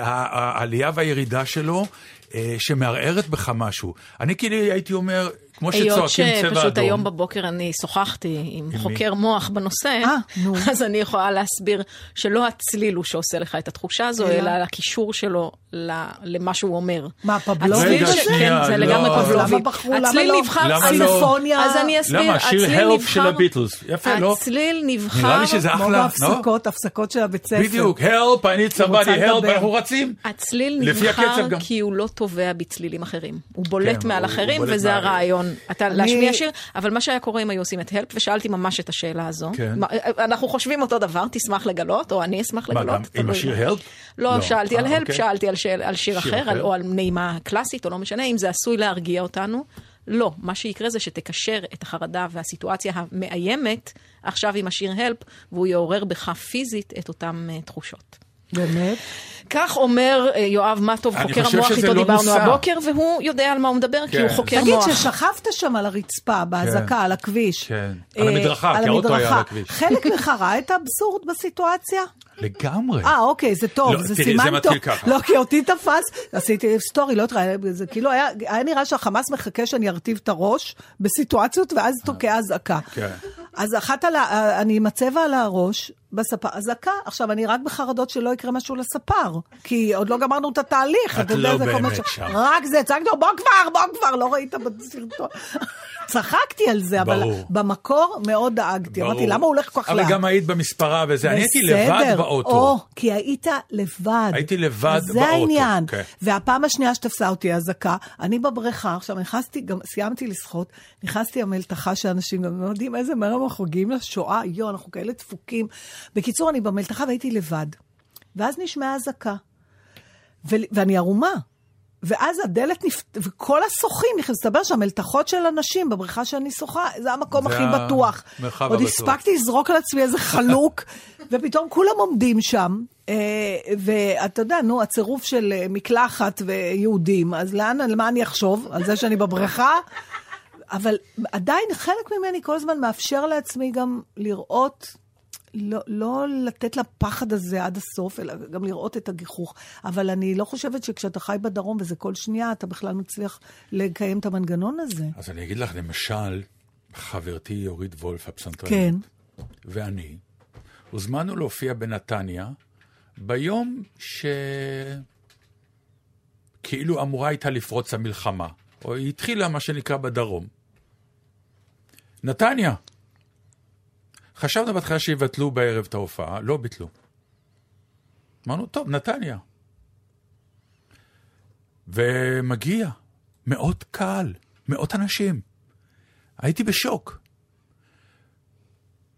העלייה והירידה שלו, אה, שמערערת בך משהו. אני כאילו הייתי אומר, כמו היות שצועקים צבע שפשוט היום אדום, בבוקר אני שוחחתי עם מי? חוקר מוח בנושא, אה, נו. אז אני יכולה להסביר שלא הצליל הוא שעושה לך את התחושה הזו, אלא? הקישור שלו ל- למה שהוא אומר. מה, פבלובי כן, זה לא. לגמרי אז פבלובי. למה בחרו, למה הצליל לא? נבחר... אז-? סימפוניה. אז אני אסביר, למה? שיר הלפ של הביטלס. יפה, לא? הצליל נבחר... נראה לי שזה כמו אחלה, לא? בהפסקות, הפסקות של הבית ספר. בדיוק, רוצה somebody, help, לדבר. אנחנו רצים. הצליל נבחר. כי הוא לא טובע בצלילים אחרים. הוא בולט כן, מעל אחרים, וזה הרעיון. אתה אני- להשמיע שיר, אבל מה שהיה קורה אם היו עושים את הלפ, ושאלתי ממש את השאלה הזו. כן. מה- אנחנו חושבים אותו דבר, תשמח לגלות, או אני אשמח מה, לגלות. גם עם. השיר help? לא, לא. שאלתי על אה, הלפ, אוקיי. שאלתי על שיר- על שיר שיר אחר, על- אחר. או על נעימה קלאסית, או לא משנה, אם זה עשוי להרגיע אותנו. לא, מה שיקרה זה שתקשר את החרדה והסיטואציה המאיימת עכשיו עם השיר הלפ, והוא יעורר בך פיזית את אותן אה, תחושות. באמת? כך אומר אה, יואב מטוב, חוקר המוח איתו לא דיברנו נוסע. הבוקר, והוא יודע על מה הוא מדבר, כי כן. הוא חוקר תגיד, מוח. ששכבת שם על הרצפה, באזעקה, על הכביש. כן. אה, על המדרכה, כי האוטו היה על. הכביש. חלק ממך ראה את האבסורד בסיטואציה? לגמרי. אה, אוקיי, זה טוב, לא, זה תראי, סימן זה מתחיל טוב. ככה. לא, כי אותי תפס, עשיתי סטורי, לא התראה, זה כאילו היה, היה נראה שהחמאס מחכה שאני ארטיב את הראש בסיטואציות, ואז תוקע אזעקה. כן. אז אחת על ה... אני עם הצבע על הראש, בספר, אזעקה. עכשיו, אני רק בחרדות שלא יקרה משהו לספר, כי עוד לא גמרנו את התהליך. את לא זה באמת שם. רק זה, צעקתי לו, בוא כבר, בוא כבר, לא ראית בסרטון. צחקתי על זה, אבל. במקור מאוד דאגתי. אמרתי, למה הוא הולך כל כך לאט? אבל גם היית במספרה וזה, אני הייתי לבד באוטו. או, כי היית לבד. הייתי לבד זה באוטו, העניין. כן. והפעם השנייה שתפסה אותי אזעקה, אני בבריכה, עכשיו נכנסתי, גם סיימתי לשחות, נכנסתי למלתחה שאנשים גם לא יודעים איזה מהר אנחנו מגיעים לשואה, יואו, אנחנו כאלה דפוקים. בקיצור, אני במלתחה והייתי לבד. ואז נשמעה אזעקה. ו- ואני ערומה. ואז הדלת נפת... וכל השוחים נכנסו, מסתבר שהמלתחות של אנשים בבריכה שאני שוחה, זה המקום זה הכי בטוח. עוד הבטוח. הספקתי לזרוק על עצמי איזה חלוק, ופתאום כולם עומדים שם, אה, ואתה יודע, נו, הצירוף של אה, מקלחת ויהודים, אז לאן, על מה אני אחשוב? על זה שאני בבריכה? אבל עדיין חלק ממני כל הזמן מאפשר לעצמי גם לראות, לא, לא לתת לפחד הזה עד הסוף, אלא גם לראות את הגיחוך. אבל אני לא חושבת שכשאתה חי בדרום וזה כל שנייה, אתה בכלל מצליח לקיים את המנגנון הזה. אז אני אגיד לך, למשל, חברתי אורית וולף, הפסנתרנית, כן. ואני, הוזמנו להופיע בנתניה ביום שכאילו אמורה הייתה לפרוץ המלחמה, או היא התחילה, מה שנקרא, בדרום. נתניה. חשבנו בהתחלה שיבטלו בערב את ההופעה, לא ביטלו. אמרנו, טוב, נתניה. ומגיע מאות קהל, מאות אנשים. הייתי בשוק.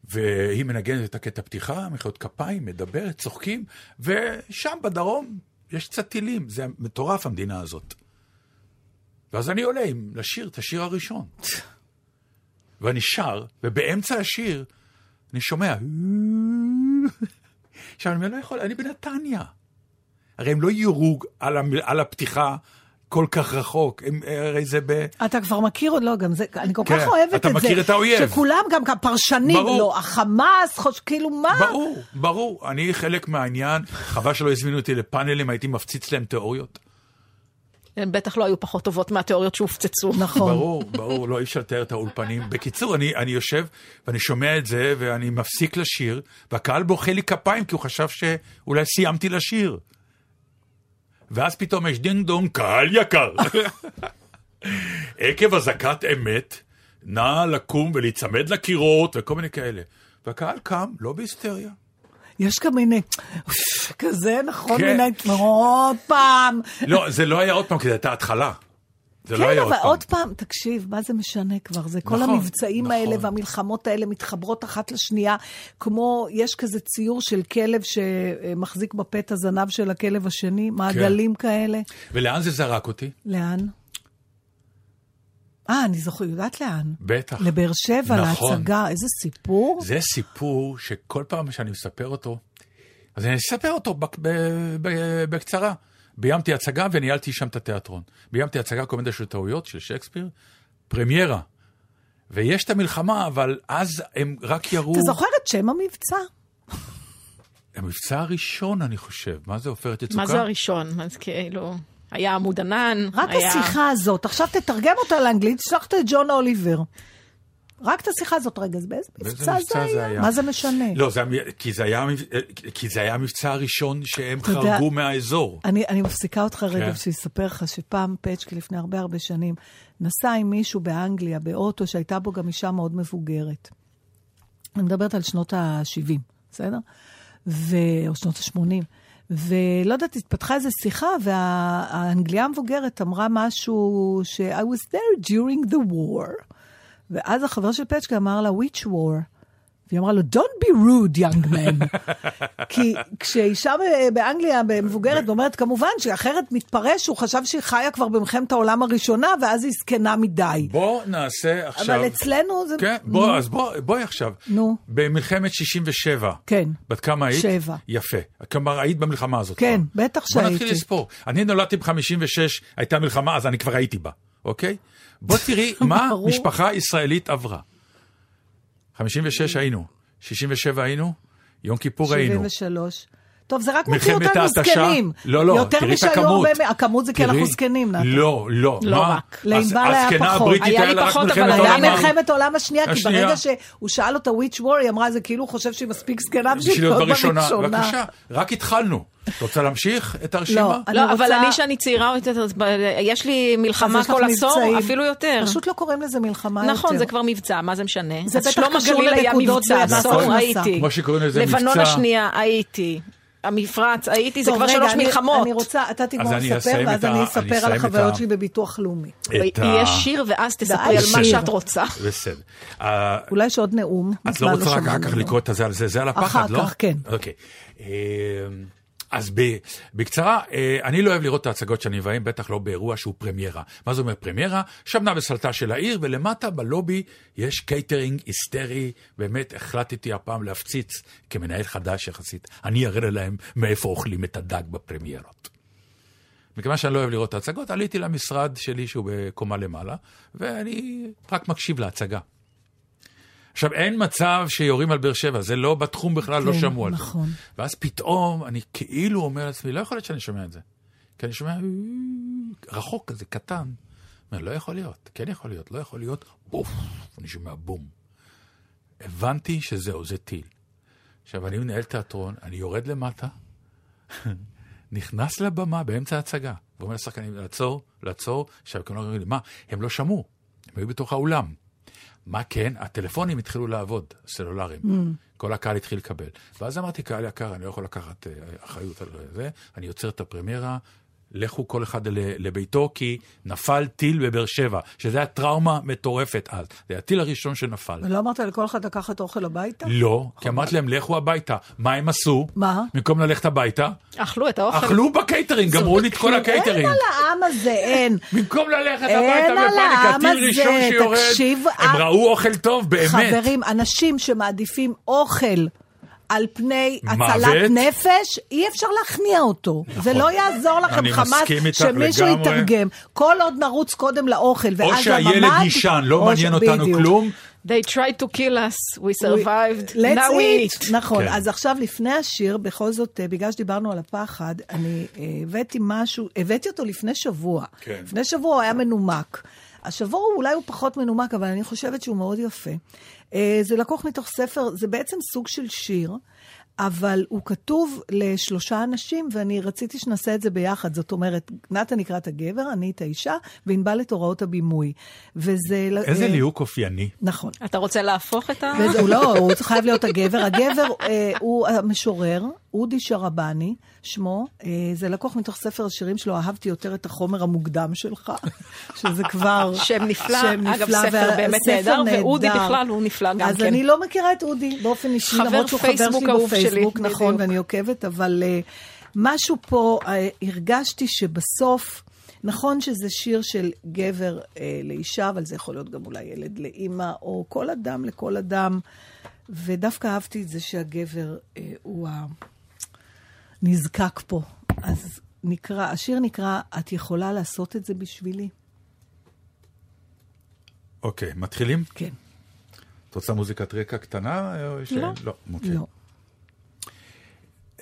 והיא מנגנת את הקטע פתיחה, מחיאות כפיים, מדברת, צוחקים, ושם בדרום יש קצת טילים, זה מטורף המדינה הזאת. ואז אני עולה עם, לשיר את השיר הראשון. ואני שר, ובאמצע השיר אני שומע... עכשיו, אני לא יכול, אני בנתניה. הרי הם לא יירו על, המ, על הפתיחה כל כך רחוק, הם, הרי זה ב... אתה כבר מכיר לא, גם זה, אני כל כן, כך אוהבת אתה את זה. מכיר את האויב. שכולם גם כפרשנים, ברור. לא, החמאס, חוש, כאילו מה? ברור, ברור. אני חלק מהעניין, חבל שלא הזמינו אותי לפאנלים, הייתי מפציץ להם תיאוריות. הן בטח לא היו פחות טובות מהתיאוריות שהופצצו. נכון. ברור, ברור, לא אי אפשר לתאר את האולפנים. בקיצור, אני, אני יושב ואני שומע את זה, ואני מפסיק לשיר, והקהל מוחא לי כפיים, כי הוא חשב שאולי סיימתי לשיר. ואז פתאום יש דינג דונג, קהל יקר. עקב אזעקת אמת, נא לקום ולהיצמד לקירות וכל מיני כאלה. והקהל קם, לא בהיסטריה. יש גם מיני, כזה, נכון, כן. מיני, עוד פעם. לא, זה לא היה עוד פעם, כי זו הייתה התחלה. זה לא כן, היה אבל עוד פעם. עוד פעם, תקשיב, מה זה משנה כבר? זה כל נכון, המבצעים האלה נכון. והמלחמות האלה מתחברות אחת לשנייה, כמו, יש כזה ציור של כלב שמחזיק בפה את הזנב של הכלב השני, כן. מעגלים כאלה. ולאן זה זרק אותי? לאן? אה, אני זוכרת, יודעת לאן. בטח. לבאר שבע, נכון. להצגה, איזה סיפור. זה סיפור שכל פעם שאני מספר אותו, אז אני אספר אותו בק- ב- ב- בקצרה. ביימתי הצגה וניהלתי שם את התיאטרון. ביימתי הצגה קומדיה של טעויות של שייקספיר, פרמיירה. ויש את המלחמה, אבל אז הם רק ירו... אתה זוכר את שם המבצע? המבצע הראשון, אני חושב. מה זה עופרת יצוקה? מה זה הראשון? אז כאילו, היה עמוד ענן, רק היה... השיחה הזאת, עכשיו תתרגם אותה לאנגלית, תשלח את ג'ון אוליבר. רק את השיחה הזאת רגע, אז באיזה מבצע זה זה היה? היה? מה זה משנה? לא, זה, כי, זה היה, כי זה היה המבצע הראשון שהם אתה יודע- חרגו מהאזור. אני, אני מפסיקה אותך רגע כן. בשביל לספר לך שפעם פצ'קי לפני הרבה הרבה שנים נסע עם מישהו באנגליה באוטו שהייתה בו גם אישה מאוד מבוגרת. אני מדברת על שנות ה-70, בסדר? ו... או שנות ה-80. ולא יודעת, התפתחה איזו שיחה, והאנגליה המבוגרת אמרה משהו ש- I was there during the war. ואז החבר של פצ'קה אמר לה, which war? והיא אמרה לו, Don't be rude, young man. כי כשאישה באנגליה מבוגרת ואומרת, כמובן שאחרת מתפרש, הוא חשב שהיא חיה כבר במלחמת העולם הראשונה, ואז היא זקנה מדי. בוא נעשה עכשיו... אבל אצלנו זה... כן, בוא, אז בוא, בואי עכשיו. נו. במלחמת 67. כן. בת כמה היית? שבע. יפה. כלומר, היית במלחמה הזאת. כן, כבר. בטח בוא נתחיל שהייתי. לספור. אני נולדתי ב-56, הייתה מלחמה, אז אני כבר הייתי בה, אוקיי? בוא תראי מה. משפחה ישראלית עברה. 56 היינו, 67 היינו, יום כיפור היינו. 73. טוב, זה רק מוציא מלחמת אותנו ההתשה, זקנים. לא, לא, יותר תראי את משהיו הכמות. הרבה- הכמות זה כי אנחנו זקנים, נתן. לא, לא. לא? רק. לענבל היה הזקנה פחות. הבריטית היה לי לה רק פחות, אבל מלחמת היה העולם. היה למה? מלחמת העולם השנייה, כי. ברגע שהוא שאל אותה which war, היא אמרה, זה כאילו הוא חושב שהיא מספיק זקנה בשביל להיות. בראשונה. בבקשה, רק התחלנו. את רוצה להמשיך את הרשימה? לא, אני לא, אבל אני שאני צעירה יש לי מלחמה כל עשור, מבצעים. אפילו יותר. פשוט לא קוראים לזה מלחמה יותר. נכון, זה כבר מבצע, מה זה משנה? זה בטח שלום קשור הגליל היה לנקודות מבצע, במס עשור הכנסה. הייתי. כמו שקוראים לזה לבנון מבצע. השנייה הייתי. המפרץ הייתי, זה כבר רגע, שלוש אני- מלחמות. אני רוצה, אתה תגמור אני לספר, ואז אני אני אספר על החוויות ה- שלי בביטוח לאומי. יהיה שיר ואז תספרי על מה. שאת רוצה. בסדר. אה, אולי יש עוד נאום. את לא רוצה רק שמענו אחר כך. לקרוא את הזה על זה, זה על הפחד, אחר לא? כך, כן. אוקיי. אז ב- בקצרה, אה, אני לא אוהב לראות את ההצגות שאני מביים, בטח לא באירוע שהוא פרמיירה. מה זה אומר פרמיירה? שמנה וסלתה של העיר, ולמטה בלובי יש קייטרינג היסטרי. באמת החלטתי הפעם להפציץ כמנהל חדש יחסית. אני אראה להם מאיפה אוכלים את הדג בפרמיירות. מכיוון שאני לא אוהב לראות את ההצגות, עליתי למשרד שלי שהוא בקומה למעלה, ואני רק מקשיב להצגה. עכשיו, אין מצב שיורים על באר שבע, זה לא בתחום בכלל, לא כן, שמעו על זה. נכון. ואז פתאום אני כאילו אומר לעצמי, לא יכול להיות שאני שומע את זה. כי אני שומע רחוק כזה, קטן. אומר, לא יכול להיות, כן יכול להיות, לא יכול להיות, בוף, אני שומע בום. הבנתי שזהו, זה טיל. עכשיו, אני מנהל תיאטרון, אני יורד למטה, נכנס לבמה באמצע ההצגה, ואומר לשחקנים, לעצור, לעצור. עכשיו, כולם אומרים לי, מה, הם לא שמעו, הם היו בתוך האולם. מה כן? הטלפונים התחילו לעבוד, הסלולריים. Mm. כל הקהל התחיל לקבל. ואז אמרתי, קהל יקר, אני לא יכול לקחת אה, אחריות על זה, אני יוצר את הפרמיירה לכו כל אחד ל- לביתו, כי נפל טיל בבאר שבע, שזה היה טראומה מטורפת אז. זה הטיל הראשון שנפל. ולא אמרת לכל אחד לקחת אוכל הביתה? לא, כי אמרתי להם, לכו הביתה. מה הם עשו? מה? במקום ללכת הביתה, אכלו את האוכל. אכלו בקייטרינג, גמרו לי את כל הקייטרינג. אין על העם הזה, אין. במקום ללכת הביתה בפאניקה, טיל ראשון שיורד, הם אה, ראו אוכל טוב, באמת. חברים, אנשים שמעדיפים אוכל על פני מוות? הצלת נפש, אי אפשר להכניע אותו. זה לא יעזור לכם חמאס שמישהו לגמרי. יתרגם. כל עוד נרוץ קודם לאוכל, ואז או הממ"ד... שהילד יישן, לא או מעניין אותנו בדיוק. כלום. They tried to kill us, we survived, Let's now we eat. eat. נכון, כן. אז עכשיו לפני השיר, בכל זאת, אה, בגלל שדיברנו על הפחד, אני אה, הבאתי משהו, הבאתי אותו לפני שבוע. כן. לפני שבוע הוא היה מנומק. השבוע הוא- אולי הוא פחות מנומק, אבל אני חושבת שהוא מאוד יפה. אה, זה לקוח מתוך ספר, זה בעצם סוג של שיר. אבל הוא כתוב לשלושה אנשים, ואני רציתי שנעשה את זה ביחד. זאת אומרת, נתן נקרא את הגבר, אני את האישה, וענבל את הוראות הבימוי. וזה... איזה אה, ליהוק אופייני. נכון. אתה רוצה להפוך את ה... לא, הוא חייב להיות הגבר. הגבר אה, הוא המשורר, אודי שרבני, שמו. אה, זה לקוח מתוך ספר השירים שלו, אהבתי יותר את החומר המוקדם שלך, שזה כבר... שם נפלא. שם אגב, נפלא, ספר וה- באמת נהדר, ואודי. בכלל הוא נפלא גם אז כן. אני לא מכירה את אודי באופן אישי, למרות שהוא חבר שלי אהוב שלי, בפייסבוק, נכון, בדיוק. ואני עוקבת, אבל אה, משהו פה, אה, הרגשתי שבסוף... נכון שזה שיר של גבר אה, לאישה, אבל זה יכול להיות גם אולי ילד לאימא, או כל אדם לכל אדם. ודווקא אהבתי את זה שהגבר אה, הוא הנזקק פה. אז נקרא, השיר נקרא, את יכולה לעשות את זה בשבילי? אוקיי, מתחילים? כן. את רוצה מוזיקת רקע קטנה? או ש- לא. לא. אוקיי. לא,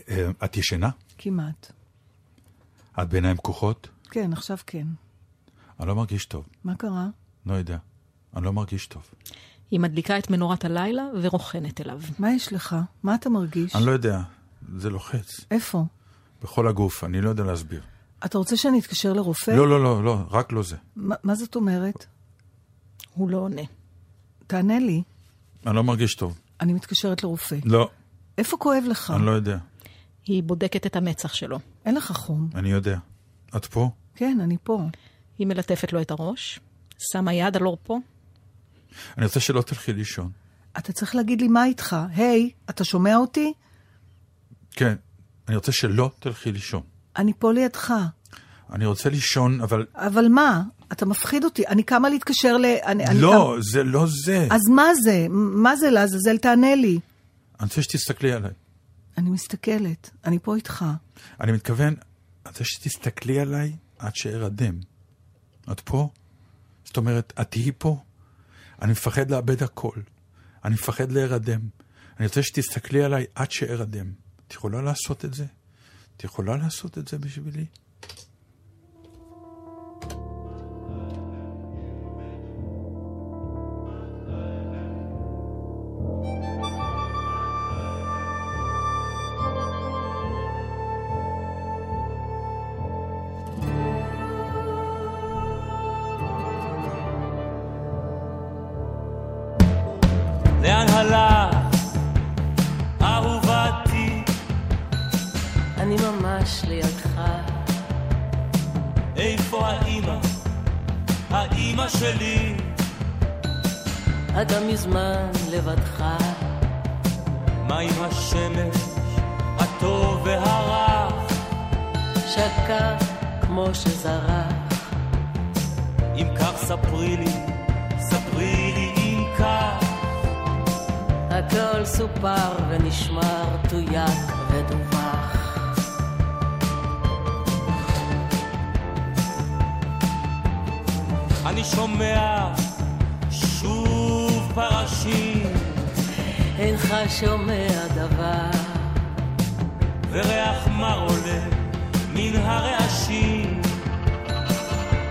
אה, את ישנה? כמעט. את בעיניים פקוחות? כן, עכשיו כן. אני לא מרגיש טוב. מה קרה? לא יודע. אני לא מרגיש טוב. היא מדליקה את מנורת הלילה ורוכנת אליו. מה יש לך? מה אתה מרגיש? אני לא יודע. זה לוחץ. איפה? בכל הגוף, אני לא יודע להסביר. אתה רוצה שאני אתקשר לרופא? לא, לא, לא, לא, רק לא זה. מה, מה זאת אומרת? הוא לא עונה. תענה לי. אני לא מרגיש טוב. אני מתקשרת לרופא. לא, איפה כואב לך? אני לא יודע. היא בודקת את המצח שלו. אין לך חום. אני יודע. את פה? כן, אני פה. היא מלטפת לו את הראש, שמה יד על עורפו, אני רוצה שלא תלכי לישון. אתה צריך להגיד לי מה איתך. היי, אתה שומע אותי? כן, אני רוצה שלא תלכי לישון. אני פה לידך. אני רוצה לישון, אבל... אבל מה? אתה מפחיד אותי. אני קמה להתקשר ל... אני, אני לא, זה לא זה. אז מה זה? מה זה לעזאזל? תענה לי. אני רוצה שתסתכלי עליי. אני מסתכלת. אני פה איתך. אני מתכוון, אני רוצה שתסתכלי עליי עד שארדם. את פה? זאת אומרת, את תהיי פה? אני מפחד לאבד הכל. אני מפחד להירדם. אני רוצה שתסתכלי עליי עד שארדם. את יכולה לעשות את זה? את יכולה לעשות את זה בשבילי? שלי? אתה מזמן לבדך, מה עם השמש, הטוב והרע? שקע כמו שזרח, אם כך ספרי לי, ספרי לי אם כך. הכל סופר ונשמר, תויק ודווח. אני שומע שוב פרשים אינך שומע דבר, וריח מר עולה מן הרעשים.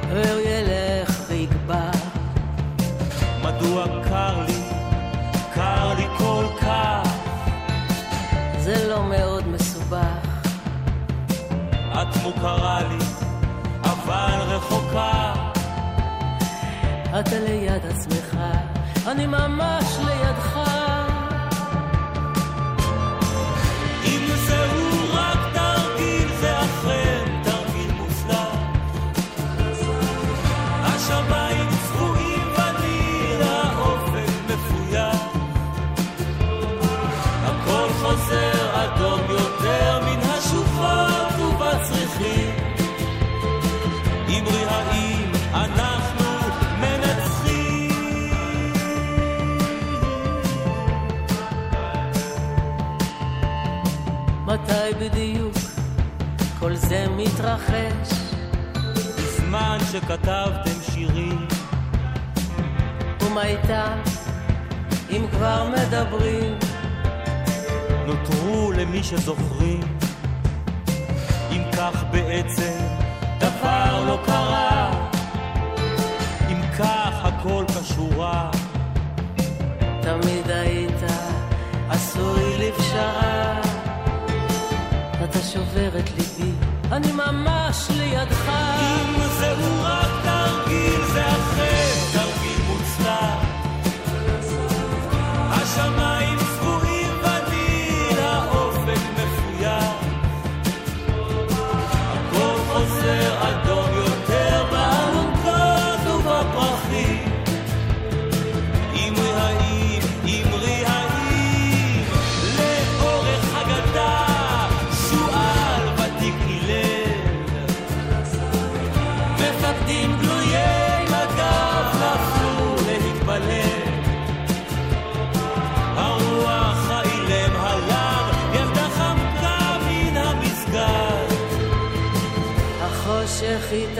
והוא ילך ויגבר, מדוע קר לי, קר לי כל כך? זה לא מאוד מסובך. את מוכרה לי, אבל רחוקה. אתה ליד עצמך, אני ממש לידך. זה מתרחש. בזמן שכתבתם שירים, ומה איתם, אם כבר מדברים, נותרו למי שזוכרים. אם כך בעצם דבר לא קרה, אם כך הכל כשורה, תמיד שובר את ליבי, אני ממש לידך. אם זהו רק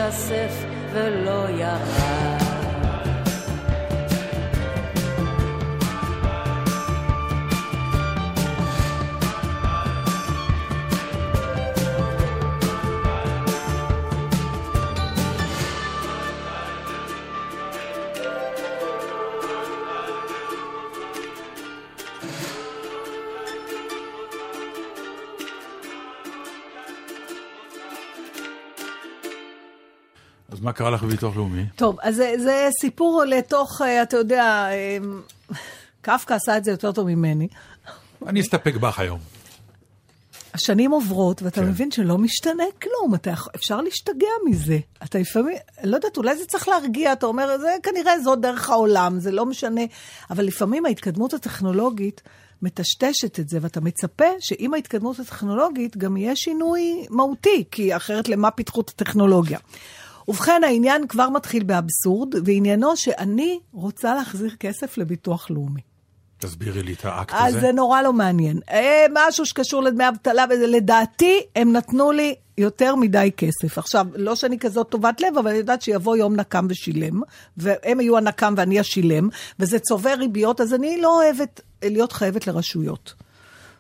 התאסף ולא ירד. לך בביטוח לאומי? טוב, אז זה, זה סיפור לתוך, אה, אתה יודע, אה, קפקא עשה את זה יותר טוב ממני. אני אסתפק בך היום. השנים עוברות, ואתה כן. מבין שלא משתנה כלום, אתה אפשר להשתגע מזה. אתה לפעמים, לא יודעת, אולי זה צריך להרגיע, אתה אומר, זה כנראה זו דרך העולם, זה לא משנה. אבל לפעמים ההתקדמות הטכנולוגית מטשטשת את זה, ואתה מצפה שעם ההתקדמות הטכנולוגית גם יהיה שינוי מהותי, כי אחרת למה פיתחו את הטכנולוגיה? ובכן, העניין כבר מתחיל באבסורד, ועניינו שאני רוצה להחזיר כסף לביטוח לאומי. תסבירי לי את האקט אז הזה. זה נורא לא מעניין. אה, משהו שקשור לדמי אבטלה, וזה לדעתי, הם נתנו לי יותר מדי כסף. עכשיו, לא שאני כזאת טובת לב, אבל אני יודעת שיבוא יום נקם ושילם, והם יהיו הנקם ואני השילם, וזה צובר ריביות, אז אני לא אוהבת להיות חייבת לרשויות.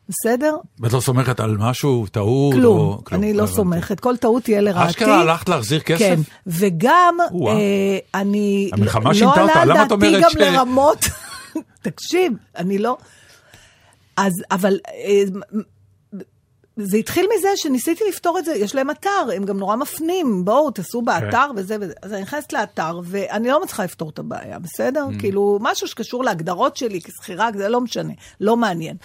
בסדר? ואת לא סומכת על משהו, טעות? כלום. או... אני לא הבנתי. סומכת. כל טעות תהיה לרעתי. אשכרה הלכת להחזיר כסף? כן, וגם. אה, אני... המלחמה לא שינתה אותה, עלה למה את דעתי אומרת גם ש- לרמות... תקשיב, אני לא... אז, אבל... אה, זה התחיל מזה שניסיתי לפתור את זה, יש להם אתר, הם גם נורא מפנים, בואו, תעשו באתר כן. וזה וזה. אז אני נכנסת לאתר, ואני לא מצליחה לפתור את הבעיה, בסדר? Mm. כאילו, משהו שקשור להגדרות שלי כשכירה, זה לא משנה, לא מעניין.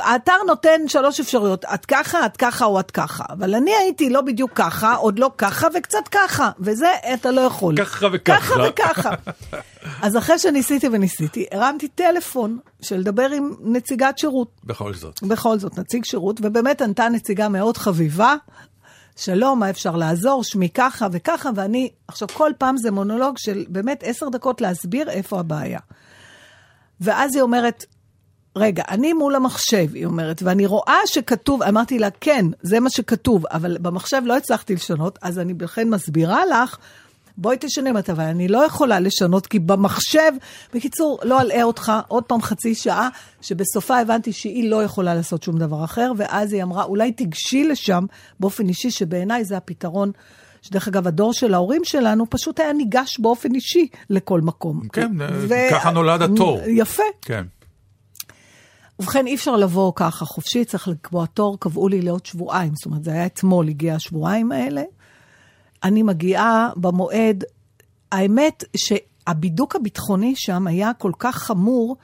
האתר נותן שלוש אפשרויות, את ככה, את ככה או את ככה. אבל אני הייתי לא בדיוק ככה, עוד לא ככה וקצת ככה, וזה אתה לא יכול. ככה וככה. ככה וככה. אז אחרי שניסיתי וניסיתי, הרמתי טלפון של לדבר עם נציגת שירות. בכל זאת. בכל זאת, נציג שירות, ובאמת ענתה נציגה מאוד חביבה. שלום, מה אפשר לעזור? שמי ככה וככה, ואני, עכשיו כל פעם זה מונולוג של באמת עשר דקות להסביר איפה הבעיה. ואז היא אומרת, רגע, אני מול המחשב, היא אומרת, ואני רואה שכתוב, אמרתי לה, כן, זה מה שכתוב, אבל במחשב לא הצלחתי לשנות, אז אני לכן מסבירה לך, בואי תשנה אותה, אבל אני לא יכולה לשנות, כי במחשב, בקיצור, לא אלאה אותך, עוד פעם חצי שעה, שבסופה הבנתי שהיא לא יכולה לעשות שום דבר אחר, ואז היא אמרה, אולי תיגשי לשם באופן אישי, שבעיניי זה הפתרון. שדרך אגב, הדור של ההורים שלנו פשוט היה ניגש באופן אישי לכל מקום. כן, ככה נולד התור. יפה. כן. ובכן, אי אפשר לבוא ככה חופשי, צריך לקבוע תור, קבעו לי לעוד שבועיים. זאת אומרת, זה היה אתמול, הגיע השבועיים האלה. אני מגיעה במועד, האמת שהבידוק הביטחוני שם היה כל כך חמור,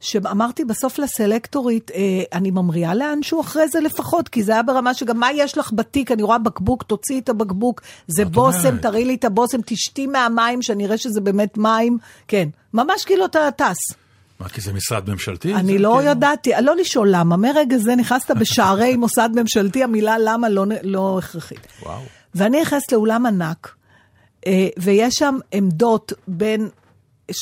שאמרתי בסוף לסלקטורית, אה, אני ממריאה לאנשהו אחרי זה לפחות, כי זה היה ברמה שגם מה יש לך בתיק, אני רואה בקבוק, תוציאי את הבקבוק, זה בושם? תראי לי את הבושם, תשתי מהמים, שאני אראה שזה באמת מים. כן, ממש כאילו אתה טס. מה, כי זה משרד ממשלתי? אני לא כאילו- ידעתי, לא לשאול למה, מרגע זה נכנסת בשערי מוסד ממשלתי, המילה למה לא, לא הכרחית. וואו. ואני נכנסת לאולם ענק, אה, ויש שם עמדות בין 13-14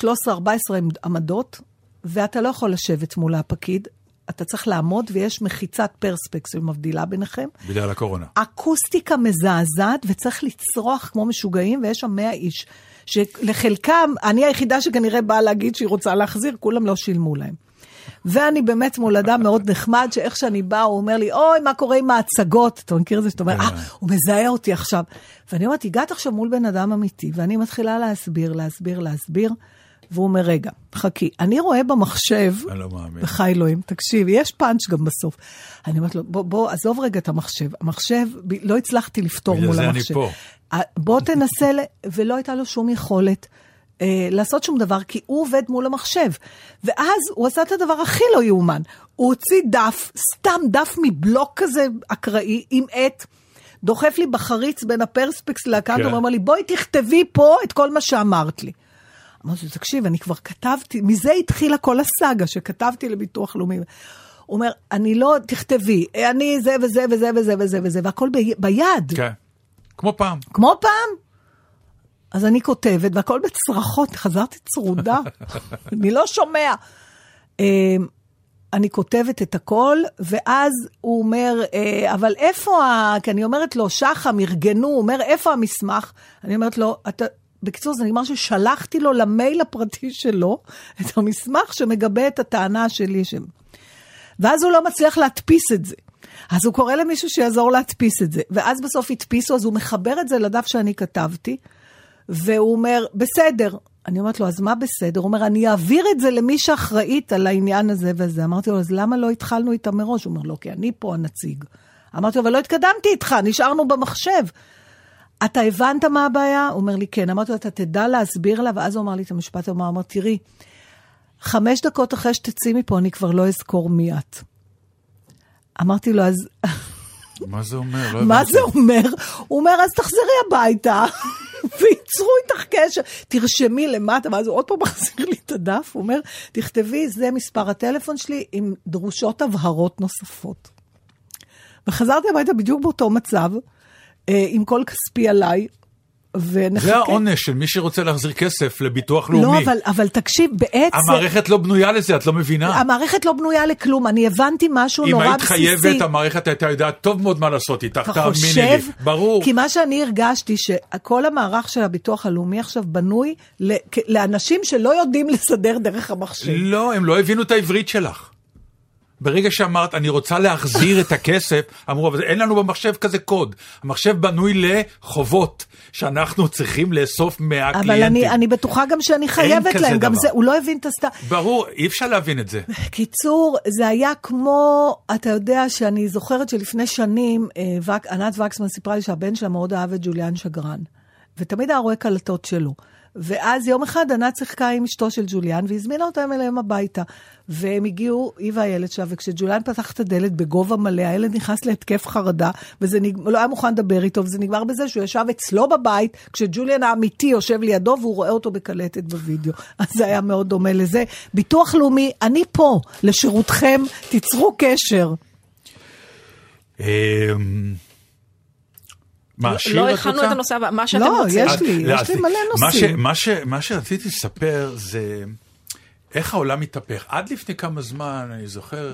עמדות, ואתה לא יכול לשבת מול הפקיד. אתה צריך לעמוד ויש מחיצת פרספקס שמבדילה ביניכם. בגלל הקורונה. אקוסטיקה מזעזעת, וצריך לצרוח כמו משוגעים, ויש שם 100 איש. שלחלקם, אני היחידה שכנראה באה להגיד שהיא רוצה להחזיר, כולם לא שילמו להם. ואני באמת מול אדם מאוד נחמד, שאיך שאני באה, הוא אומר לי, אוי, מה קורה עם ההצגות? אתה מכיר את זה שאתה אומר, אה, הוא מזהה אותי עכשיו. ואני אומרת, הגעת עכשיו מול בן אדם אמיתי, ואני מתחילה להסביר, להסביר, להסביר, והוא אומר, רגע, חכי, אני רואה במחשב, אני לא מאמין. בחי אלוהים, תקשיב, יש פאנץ' גם בסוף. אני אומרת לו, בוא, בוא, עזוב רגע את המחשב. המחשב, לא הצלחתי לפתור בגלל מול זה אני המחשב. פה. בוא תנסה. ולא הייתה לו שום יכולת. אה, לעשות שום דבר, כי הוא עובד מול המחשב. ואז הוא עשה את הדבר הכי לא יאומן. הוא הוציא דף, סתם דף מבלוק כזה אקראי, עם עט, דוחף לי בחריץ בין הפרספקס לאקאנט, כן. הוא אומר לי, בואי תכתבי פה את כל מה שאמרת לי. אמרתי לו, תקשיב, אני כבר כתבתי, מזה התחילה כל הסאגה שכתבתי לביטוח לאומי. הוא אומר, אני לא, תכתבי, אני זה וזה וזה וזה וזה וזה, והכל ב- ביד. כן. כמו פעם. כמו פעם. אז אני כותבת, והכל בצרחות, חזרתי צרודה, אני לא שומע. אמ, אני כותבת את הכל, ואז הוא אומר, אה, אבל איפה ה... כי אני אומרת לו, שחם, ארגנו, הוא אומר, איפה המסמך? אני אומרת לו, אתה... בקיצור, זה נגמר ששלחתי לו למייל הפרטי שלו את המסמך שמגבה את הטענה שלי. ש... ואז הוא לא מצליח להדפיס את זה. אז הוא קורא למישהו שיעזור להדפיס את זה. ואז בסוף הדפיסו, אז הוא מחבר את זה לדף שאני כתבתי, והוא אומר, בסדר. אני אומרת לו, אז מה בסדר? הוא אומר, אני אעביר את זה למי שאחראית על העניין הזה וזה. אמרתי לו, אז למה לא התחלנו איתה מראש? הוא אומר, לא, כי אני פה הנציג. אמרתי לו, אבל לא התקדמתי איתך, נשארנו במחשב. אתה הבנת מה הבעיה? הוא אומר לי, כן. אמרתי לו, אתה תדע להסביר לה, ואז הוא אמר לי את המשפט, הוא אמר, תראי, חמש דקות אחרי שתצאי מפה, אני כבר לא אזכור מי את. אמרתי לו, אז מה זה אומר? לא מה. זה אומר? הוא אומר, אז תחזרי הביתה, וייצרו איתך קשר. תרשמי למטה, ואז הוא עוד פעם מחזיר לי את הדף, הוא אומר, תכתבי, זה מספר הטלפון שלי, עם דרושות הבהרות נוספות. וחזרתי הביתה בדיוק באותו מצב, עם כל כספי עליי, ונחכה. זה העונש של מי שרוצה להחזיר כסף לביטוח לאומי. לא, אבל, אבל תקשיב, בעצם... המערכת לא בנויה לזה, את לא מבינה. המערכת לא בנויה לכלום, אני הבנתי משהו אם נורא היית בסיסי. חייבת, המערכת הייתה יודעת טוב מאוד מה לעשות איתך, תאמיני? לי. ברור. כי מה שאני הרגשתי, שכל המערך של הביטוח הלאומי עכשיו בנוי לאנשים שלא יודעים לסדר דרך המחשב. לא, הם לא הבינו את העברית שלך. ברגע שאמרת, אני רוצה להחזיר את הכסף, אמרו, אבל אין לנו במחשב כזה קוד. המחשב בנוי לחובות, שאנחנו צריכים לאסוף מהקליינטים. אבל אני, אני בטוחה גם שאני חייבת להם, גם דבר. זה, הוא לא הבין את הסת... ברור, אי אפשר להבין את זה. קיצור, זה היה כמו, אתה יודע שאני זוכרת שלפני שנים, אה, וק, ענת וקסמן סיפרה לי שהבן שלה מאוד אהב את ג'וליאן שגרן, ותמיד היה רואה קלטות שלו. ואז יום אחד ענת שיחקה עם אשתו של ג'וליאן, והזמינה אותם אליהם הביתה. והם הגיעו, היא והילד שלה, וכשג'וליאן פתח את הדלת בגובה מלא, הילד נכנס להתקף חרדה, וזה נג... לא היה מוכן לדבר איתו, וזה נגמר בזה שהוא ישב אצלו בבית, כשג'וליאן האמיתי יושב לידו, והוא רואה אותו בקלטת בווידאו. אז זה היה מאוד דומה לזה. ביטוח לאומי, אני פה, לשירותכם, תיצרו קשר. מה, שיר לא את הכנו? את הנושא הבא, מה שאתם לא, רוצים. יש לי, לא, יש לי אז- מלא מה ש- נושאים. מה ש- מה שרציתי לספר זה איך העולם מתהפך. עד לפני כמה זמן, אני זוכר,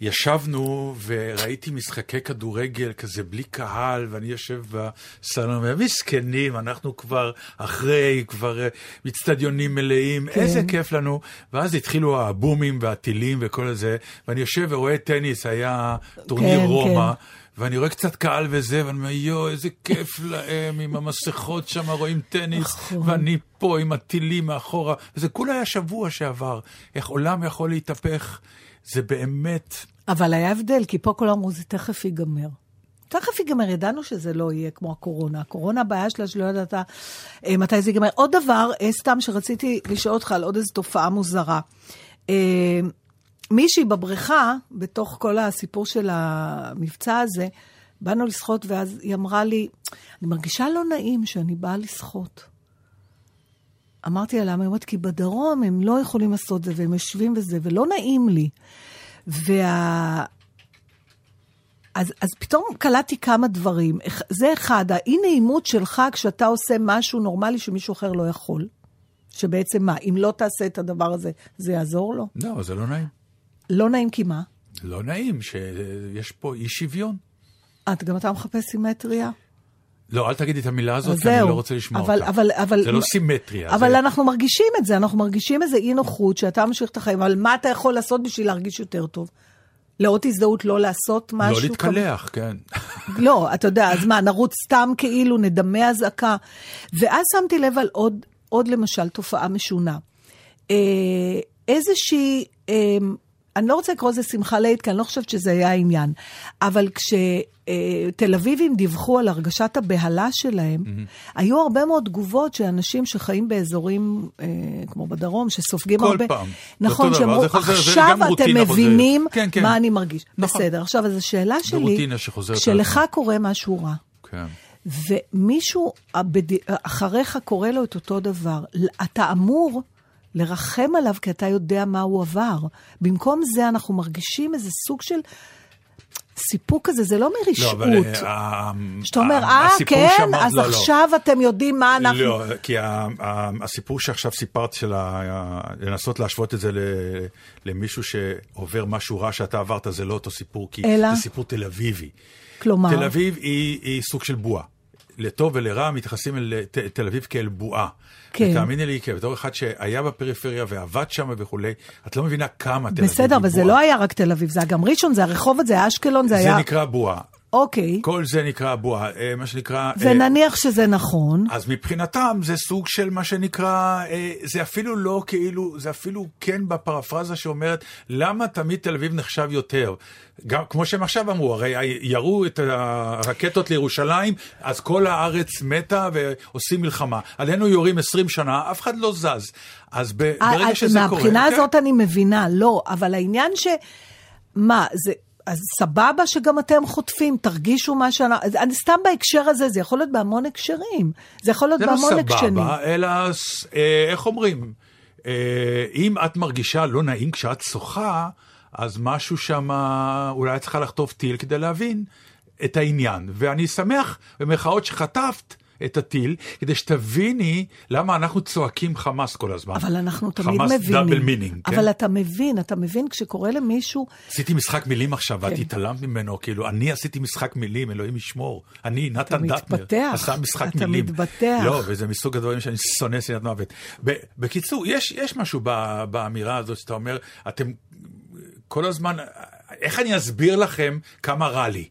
ישבנו וראיתי משחקי כדורגל כזה בלי קהל, ואני יושב בסלון, ומסכנים, אנחנו כבר אחרי, כבר אה, מצטדיונים מלאים, כן. איזה כיף לנו. ואז התחילו הבומים והטילים וכל זה, ואני יושב ורואה טניס, היה טורניר כן, רומא. כן. ואני רואה קצת קהל וזה, ואני אומר, יואו, איזה כיף להם, עם המסכות שם רואים טניס, נכון. ואני פה עם הטילים מאחורה. וזה כולה היה שבוע שעבר. איך עולם יכול להתהפך, זה באמת... אבל היה הבדל, כי פה כולם אמרו, זה תכף ייגמר. תכף ייגמר, ידענו שזה לא יהיה כמו הקורונה. הקורונה, הבעיה שלה שלא ידעת אה, מתי זה ייגמר. עוד דבר, אה, סתם שרציתי לשאול אותך על עוד איזו תופעה מוזרה. אה, מישהי בבריכה, בתוך כל הסיפור של המבצע הזה, באנו לשחות, ואז היא אמרה לי, אני מרגישה לא נעים שאני באה לשחות. אמרתי לה, למה? היא אומרת, כי בדרום הם לא יכולים לעשות זה, והם יושבים וזה, ולא נעים לי. וה... אז, אז פתאום קלטתי כמה דברים. זה אחד, האי-נעימות שלך כשאתה עושה משהו נורמלי שמישהו אחר לא יכול. שבעצם מה, אם לא תעשה את הדבר הזה, זה יעזור לו? לא, זה לא נעים. לא נעים כי מה? לא נעים שיש פה אי שוויון. את, גם אתה מחפש סימטריה? לא, אל תגידי את המילה הזאת, כי אני. לא רוצה לשמוע אבל- אותה. אבל- אבל- זה לא סימטריה. אבל זה... אנחנו מרגישים את זה, אנחנו מרגישים איזה אי נוחות שאתה ממשיך את החיים, אבל מה אתה יכול לעשות בשביל להרגיש יותר טוב? לאות הזדהות לא לעשות משהו? לא להתקלח, כן. לא, אתה יודע, אז מה, נרוץ סתם כאילו, נדמה אזעקה. ואז שמתי לב על עוד, עוד למשל תופעה משונה. אה, איזושהי, אה, אני לא רוצה לקרוא לזה שמחה לאיד, כי אני לא חושבת שזה היה העניין, אבל כשתל אביבים דיווחו על הרגשת הבהלה שלהם, היו הרבה מאוד תגובות שאנשים שחיים באזורים אה, כמו בדרום, שסופגים כל הרבה... פעם. זה נכון, שאמרו, עכשיו אתם רוטינה חוזרת." מבינים כן, כן. מה אני מרגיש. נכון. בסדר, עכשיו, אז השאלה שלי, כשלך. קורה משהו רע, כן. ומישהו אחריך קורא לו את אותו דבר, אתה אמור לרחם עליו כי אתה יודע מה הוא עבר. במקום זה אנחנו מרגישים איזה סוג של סיפוק כזה, זה לא לא, מרשעות. אבל... אה, שאתה אומר, אה, הסיפור כן, שאמרת- אז לא, לא. עכשיו אתם יודעים מה אנחנו... לא, כי הסיפור שעכשיו סיפרת של ה- לנסות להשוות את זה למישהו שעובר משהו רע שאתה עברת, זה לא אותו סיפור, כי אלא? זה סיפור תל אביבי. כלומר, תל אביב היא, היא סוג של בועה. לטוב ולרע מתייחסים אל תל אביב כאל בועה. כן. ותאמיני לי, כבתור אחד שהיה בפריפריה ועבד שם וכולי, את לא מבינה כמה תל אביב היא בסדר, אבל זה בועה. לא היה רק תל אביב, זה היה גם ראשון, זה היה רחובות, זה היה אשקלון, זה זה היה... נקרא בועה. אוקיי, כל זה נקרא בועה. אה, מה שנקרא... אה, ונניח שזה נכון. אז מבחינתם זה סוג של מה שנקרא, אה, זה אפילו לא כאילו, זה אפילו כן בפרפרזה שאומרת, למה תמיד תל אביב נחשב יותר? גם כמו שהם עכשיו אמרו, הרי ירו את הרקטות לירושלים, אז כל הארץ מתה ועושים מלחמה. עלינו יורים 20 שנה, אף אחד לא זז. אז אה, ברגע אה, שזה קורה... מהבחינה כן. הזאת אני מבינה, לא, אבל העניין ש... מה, זה... אז סבבה שגם אתם חוטפים, תרגישו מה שאני... אני סתם בהקשר הזה, זה יכול להיות בהמון הקשרים. זה יכול להיות זה לא בהמון הקשרים. סבבה, אלא, אה, איך אומרים, אה, אם את מרגישה לא נעים כשאת שוחה, אז משהו שם, אולי את צריכה לחטוף טיל כדי להבין את העניין. ואני שמח, במרכאות, שחטפת את הטיל, כדי שתביני למה אנחנו צועקים חמאס כל הזמן. אבל אנחנו תמיד חמאס מבינים. double meaning, כן? אבל אתה מבין, אתה מבין, כשקורה למישהו... עשיתי משחק מילים עכשיו, ואת כן. התעלמת ממנו, כאילו, אני עשיתי משחק מילים, אלוהים ישמור. אני, נתן דטנר, עשה משחק אתה מילים. מתפתח. לא, וזה מסוג הדברים שאני שונא שנאת מוות. בקיצור, יש, יש משהו באמירה הזאת שאתה אומר, אתם כל הזמן, איך אני אסביר לכם כמה רע לי?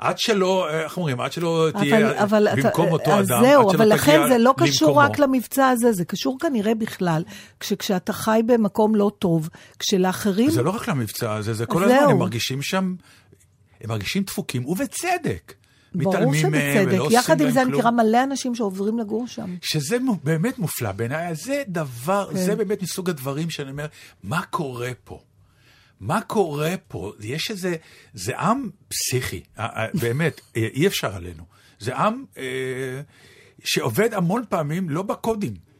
עד שלא, איך אומרים, עד שלא תהיה אבל, אבל במקום אתה, אותו אז אדם, זהו, עד שלא אבל לכן זה לא קשור למקומו. רק למבצע הזה, זה קשור כנראה בכלל, כשאתה חי במקום לא טוב, כשלאחרים... זה לא רק למבצע הזה, זה כל זהו. הזמן, הם מרגישים שם, הם מרגישים דפוקים, ובצדק. ברור שבצדק. יחד עם זה אני. מכירה מלא אנשים שעוברים לגור שם. שזה באמת מופלא בעיניי, זה דבר, כן. זה באמת מסוג הדברים שאני אומר, מה קורה פה? מה קורה פה? יש איזה, זה עם פסיכי, אה, אה, באמת, אה, אי אפשר עלינו. זה עם אה, שעובד המון פעמים לא בקודים.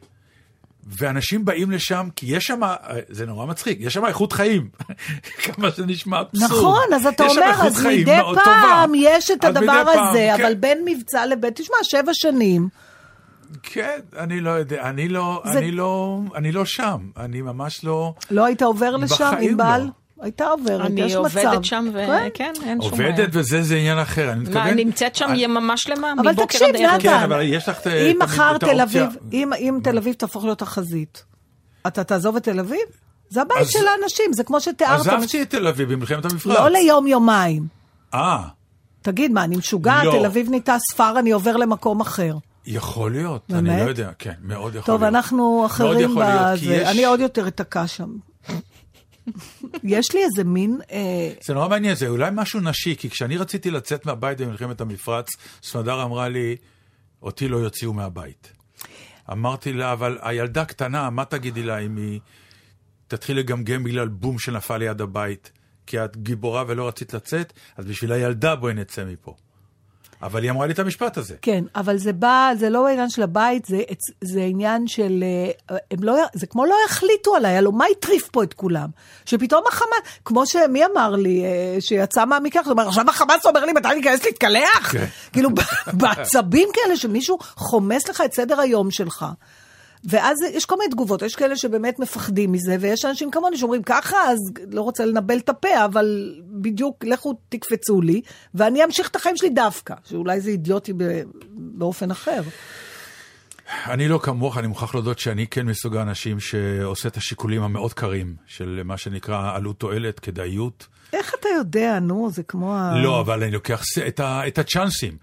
ואנשים באים לשם, כי יש שם, זה נורא מצחיק, יש שם איכות חיים. כמה שזה נשמע אבסורד. נכון, אז אתה אומר, אז מדי פעם. יש את הדבר מדי פעם, הזה, כן. אבל בין מבצע לבית, תשמע, שבע שנים. כן, אני לא יודע, אני לא, זה- אני לא, אני לא שם, אני ממש לא... לא היית עובר לשם, ענבל? לא. הייתה עוברת, אני יש מצב. עובדת שם, כן. וכן, אין שום בעיה. עובדת וזה, זה עניין אחר, אני מה, מתכוון... נמצאת שם אני- יממה שלמה, אבל מבוקר תקשיב, עד ערב. נתן, כן, אבל יש לך את- אם מחר תל. אביב, אם- אם תל אביב תהפוך להיות החזית, אתה תעזוב את תל אביב? זה הבית אז- של האנשים, זה כמו שתיארת. עזבתי את תל אביב במלחמת המפרץ. לא ליום-יומיים. אה, תגיד, מה, אני משוגעת? לא. תל אביב נהייתה ספר, אני עובר למקום אחר. יכול להיות, אני באמת? לא יודע, כן, מאוד יכול טוב, להיות. אנחנו מאוד אחרים בזה. יש- אני עוד יותר אתקע שם. יש לי איזה מין... אה, זה נורא מעניין, זה אולי משהו נשי, כי כשאני רציתי לצאת מהבית במלחמת המפרץ, סמדר אמרה לי, אותי לא יוציאו מהבית. אמרתי לה, אבל הילדה קטנה, מה תגידי לה אם היא תתחיל לגמגם בגלל בום שנפל ליד הבית? כי את גיבורה ולא רצית לצאת, אז בשביל הילדה בואי נצא מפה. אבל היא אמרה לי את המשפט הזה. כן, אבל זה בא, זה לא העניין של הבית, זה, זה עניין של... אה, הם לא, זה כמו לא החליטו עליי, הלוא מה הטריף פה את כולם? שפתאום החמאס, כמו שמי אמר לי, אה, שיצא מהמקלח, הוא אומר, עכשיו החמאס אומר לי, מתי אני אכנס להתקלח? כן. כאילו, בעצבים כאלה שמישהו חומס לך את סדר היום שלך. ואז יש כל מיני תגובות, יש כאלה שבאמת מפחדים מזה, ויש אנשים כמוני שאומרים ככה, אז לא רוצה לנבל את הפה, אבל בדיוק, לכו תקפצו לי, ואני אמשיך את החיים שלי דווקא, שאולי זה אידיוטי באופן אחר. אני לא כמוך, אני מוכרח להודות שאני כן מסוג האנשים שעושה את השיקולים המאוד קרים של מה שנקרא עלות תועלת, כדאיות. איך אתה יודע, נו, זה כמו ה... לא, אבל אני לוקח את, ה, את הצ'אנסים.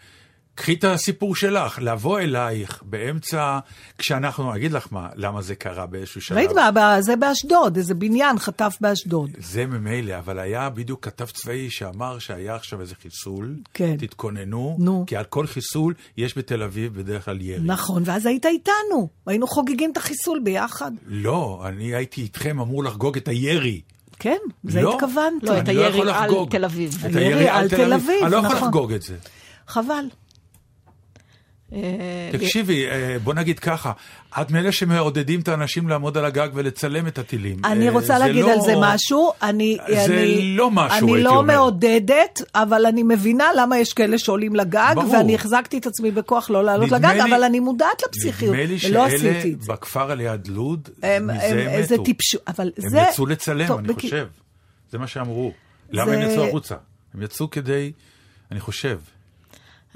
קחי את הסיפור שלך, לבוא אלייך באמצע, כשאנחנו, אגיד לך מה, למה זה קרה באיזשהו שלב. ראית מה, זה באשדוד, איזה בניין חטף באשדוד. זה ממילא, אבל היה בדיוק כתב צבאי שאמר שהיה עכשיו איזה חיסול, כן. תתכוננו, נו. כי על כל חיסול יש בתל אביב בדרך כלל ירי. נכון, ואז היית איתנו, היינו חוגגים את החיסול ביחד. לא, אני הייתי איתכם אמור לחגוג את הירי. כן, זה לא. התכוונת. לא, את אני הירי יכול על. תל אביב. את הירי על תל אביב, אני לא יכול נכון. לחגוג את זה. חבל. אה, תקשיבי, אה, בוא נגיד ככה, את מאלה שמעודדים את האנשים לעמוד על הגג ולצלם את הטילים. אני אה, רוצה להגיד לא- על זה משהו. אני, זה אני, לא משהו, אני הייתי לא אומר. מעודדת, אבל אני מבינה למה יש כאלה שעולים לגג, ברור. ואני החזקתי את עצמי בכוח לא לעלות נדמה לגג, לי- אבל אני מודעת לפסיכיות, נדמה לי ולא שאלה עשיתי את זה. בכפר על יד לוד, הם- מזה הם- מתו. טיפשו, אבל הם זה... יצאו לצלם, טוב, אני בכ- חושב. זה מה שאמרו. למה זה- הם יצאו החוצה? הם יצאו כדי, אני חושב.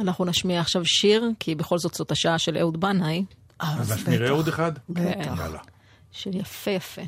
אנחנו נשמיע עכשיו שיר, כי בכל זאת זאת השעה של אהוד בנאי, אז. נראה עוד אחד? בטח. של יפה יפה.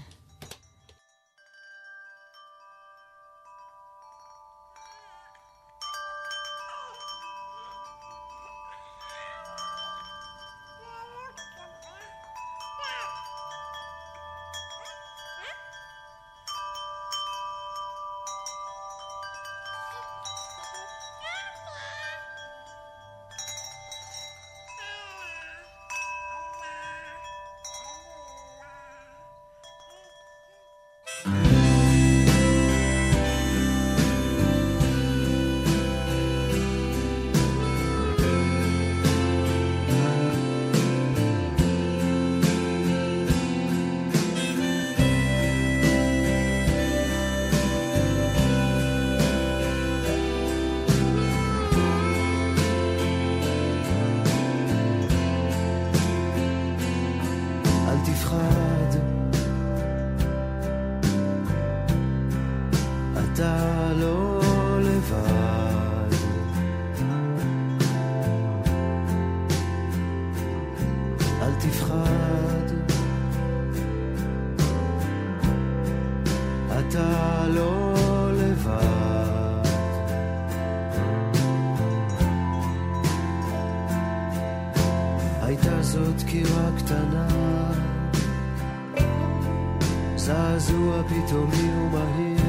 ומהיר.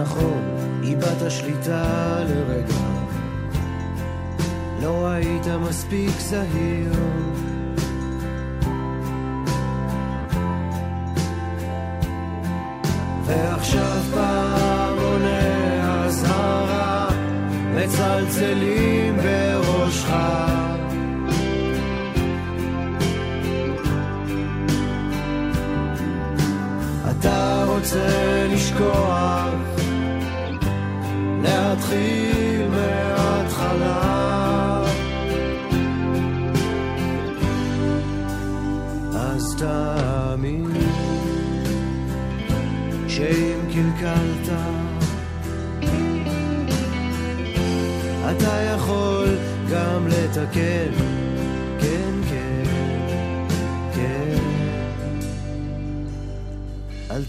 נכון, איבדת שליטה לרגע, לא היית מספיק זהיר. ועכשיו פעמוני אזהרה מצלצלים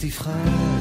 אל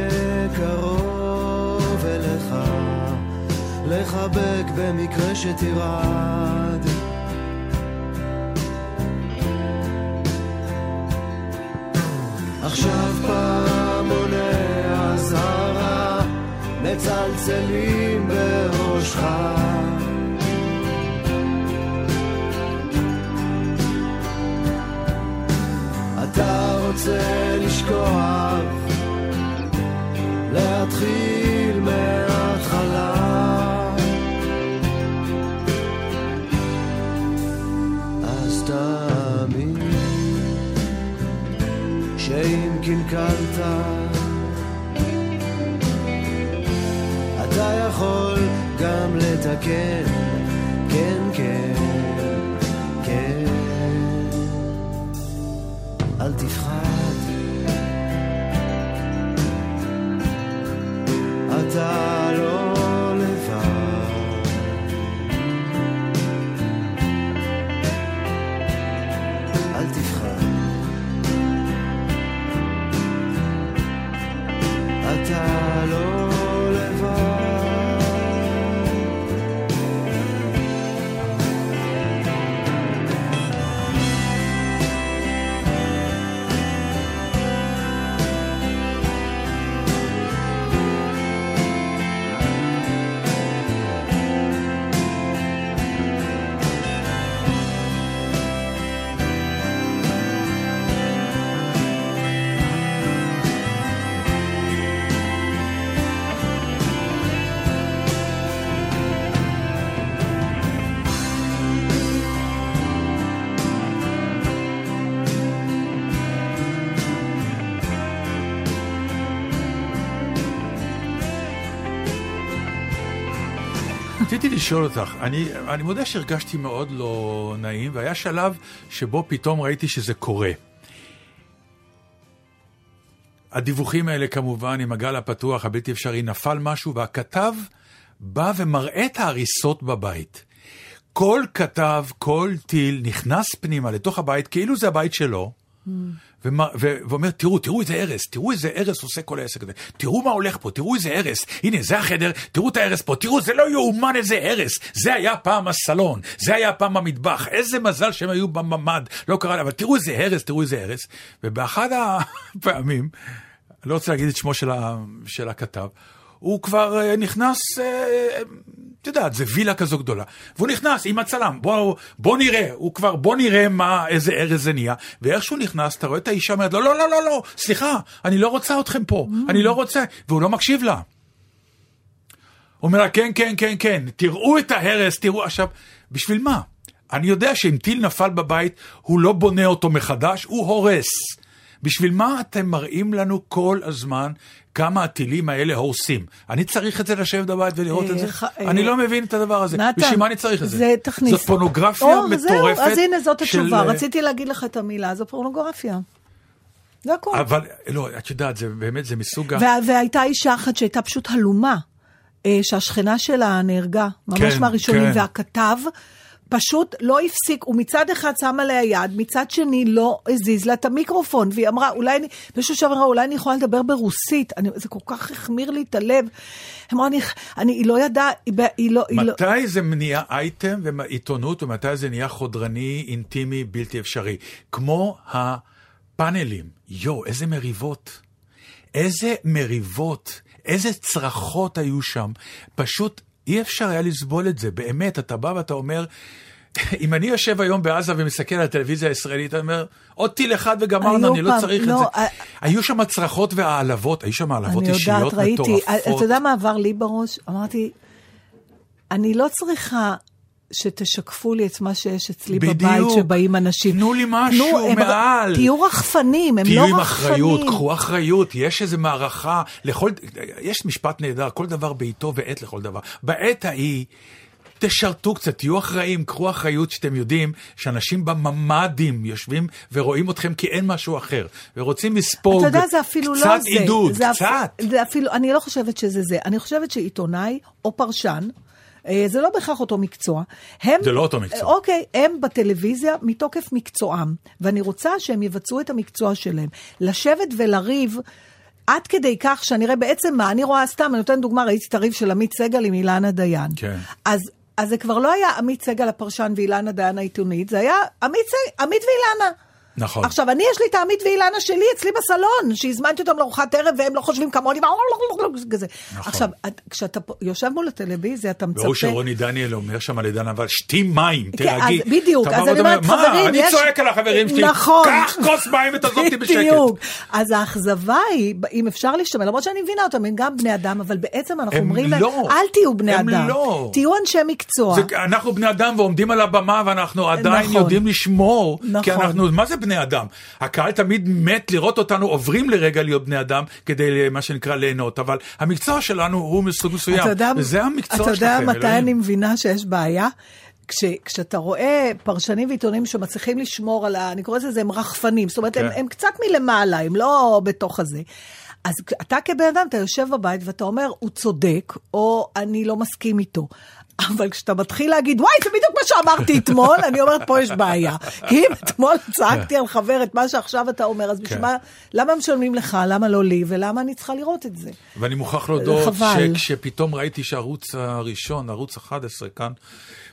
אהיה קרוב אליך, לחבק במקרה שתרעד. עכשיו פעמוני אזהרה מצלצלים בראשך. אתה רוצה לשכוח, להתחיל מההתחלה. אז תאמין שאם קלקלת, אתה יכול גם לתקן, כן, אתה לשאול אותך, אני, אני מודה שהרגשתי מאוד לא נעים, והיה שלב שבו פתאום ראיתי שזה קורה. הדיווחים האלה כמובן עם הגל הפתוח, הבלתי אפשרי, נפל משהו, והכתב בא ומראה את ההריסות בבית. כל כתב, כל טיל נכנס פנימה לתוך הבית, כאילו זה הבית שלו, ו- ואומר, תראו, תראו איזה הרס, תראו איזה הרס עושה כל העסק הזה, תראו מה הולך פה, תראו איזה הרס, הנה זה החדר, תראו את ההרס פה, תראו, זה לא יאומן איזה הרס, זה היה פעם הסלון, זה היה פעם המטבח, איזה מזל שהם היו בממ"ד, לא קרה, אבל תראו איזה הרס, תראו איזה הרס, ובאחד הפעמים, אני לא רוצה להגיד את שמו של, ה- של הכתב, הוא כבר אה, נכנס, אה, את יודעת, זה וילה כזו גדולה. והוא נכנס עם הצלם, בוא, בוא נראה, הוא כבר, בוא נראה מה, איזה ארז זה נהיה. ואיך שהוא נכנס, אתה רואה את האישה אומרת לו, לא, לא, לא, לא, סליחה, אני לא רוצה אתכם פה, אני לא רוצה, והוא לא מקשיב לה. הוא אומר לה, כן, כן, כן, כן, תראו את ההרס, תראו עכשיו, בשביל מה? אני יודע שאם טיל נפל בבית, הוא לא בונה אותו מחדש, הוא הורס. בשביל מה אתם מראים לנו כל הזמן כמה הטילים האלה הורסים? אני צריך את זה לשבת בבית ולראות את זה? אה, אה, אני לא מבין את הדבר הזה. נתן, בשביל מה אני צריך את זה? זה תכניס. זאת פורנוגרפיה מטורפת. זהו, אז הנה זאת התשובה. רציתי להגיד לך את המילה, זו פורנוגרפיה. זה הכול. אבל, לא, את יודעת, זה באמת, זה מסוג ה... וה- והייתה אישה אחת שהייתה פשוט הלומה, אה, שהשכנה שלה נהרגה, ממש כן, מהראשונים, כן. והכתב פשוט לא הפסיק, הוא מצד אחד שם עליה יד, מצד שני לא הזיז לה את המיקרופון, והיא אמרה, אולי אני, באיזשהו שלב אמרה, אולי אני יכולה לדבר ברוסית, אני, זה כל כך החמיר לי את הלב. אמרה, אני, אני, היא לא ידעה, היא, היא לא, היא לא... מתי זה נהיה אייטם ועיתונות ומתי זה נהיה חודרני, אינטימי, בלתי אפשרי? כמו הפאנלים. יואו, איזה מריבות. איזה מריבות, איזה צרחות היו שם. פשוט אי אפשר היה לסבול את זה. באמת, אתה בא ואתה אומר... אם אני יושב היום בעזה ומסתכל על הטלוויזיה הישראלית, אני אומר, עוד טיל אחד וגמרנו, אני לא צריך את לא, זה. אה, היו שם הצרחות והעלבות, היו שם העלבות אני אישיות יודעת, ראיתי. מטורפות. אתה יודע מה עבר לי בראש? אמרתי, אני לא צריכה שתשקפו לי את מה שיש אצלי בדיוק. בבית, שבאים אנשים. תנו לי משהו הם- מעל. תהיו רחפנים, הם לא תהיו רחפנים. עם אחריות, קחו אחריות, יש איזו מערכה, לכל, יש משפט נהדר, כל דבר בעיתו ועת לכל דבר. בעת ההיא, תשרתו קצת, תהיו אחראים, קחו אחריות שאתם יודעים שאנשים בממ"דים יושבים ורואים אתכם כי אין משהו אחר, ורוצים לספוג אתה יודע, זה אפילו קצת לא זה. עידוד, זה קצת. אפ... זה אפילו, אני לא חושבת שזה זה. אני חושבת שעיתונאי או פרשן, זה לא בהכרח אותו מקצוע. הם, זה לא אותו מקצוע. אה, אוקיי, הם בטלוויזיה מתוקף מקצועם, ואני רוצה שהם יבצעו את המקצוע שלהם. לשבת ולריב... עד כדי כך שאני אראה בעצם מה, אני רואה סתם, אני נותנת דוגמה, ראיתי את הריב של עמית סגל עם אילנה דיין. כן. אז, אז זה כבר לא היה עמית סגל הפרשן ואילנה דיין העיתונית, זה היה עמית, סג- עמית ואילנה. נכון. עכשיו, אני, יש לי את העמית ואילנה שלי אצלי בסלון, שהזמנתי אותם לארוחת ערב והם לא חושבים כמוני, כזה. נכון. עכשיו, את- כשאתה יושב מול הטלוויזיה, אתה מצפה... והוא שרוני דניאל אומר שם לדן אבל שתי מים, כן, תירגעי. אז בדיוק, אז אני אומרת, חברים, מה, אני יש- צועק על החברים שלי, נכון. קח כוס מים ותעזוב אותי בשקט. בדיוק. אז האכזבה היא, אם אפשר להשתמש, למרות שאני מבינה אותם, הם גם בני אדם, אבל בעצם אנחנו אומרים להם, לא. אל תהיו בני הם אדם. לא. תהיו אנשי מקצוע. אנחנו בני אדם ועומדים על הבמה ואנחנו עדיין נכון. יודעים לשמור, נכון. כי אנחנו, מה זה בני אדם? הקהל תמיד מת לראות אותנו עוברים לרגע להיות בני אדם כדי מה שנקרא ליהנות, אבל המקצוע שלנו הוא מסוג מסוים, וזה המקצוע אתה יודע שלכם, מתי אלוהים. אני מבינה שיש בעיה? כש, כשאתה רואה פרשנים ועיתונים שמצליחים לשמור על ה... אני קוראת לזה, הם רחפנים. זאת אומרת, הם, כן. הם קצת מלמעלה, הם לא בתוך הזה. אז אתה כבן אדם, אתה יושב בבית ואתה אומר, הוא צודק, או אני לא מסכים איתו. אבל כשאתה מתחיל להגיד, וואי, זה בדיוק מה שאמרתי אתמול, אני אומרת, פה יש בעיה. כי אם אתמול צעקתי על חבר את מה שעכשיו אתה אומר, אז בשביל כן. מה, למה משלמים לך, למה לא לי, ולמה אני צריכה לראות את זה? ואני מוכרח להודות. שכשפתאום ראיתי שהערוץ הראשון, ערוץ 11 כאן,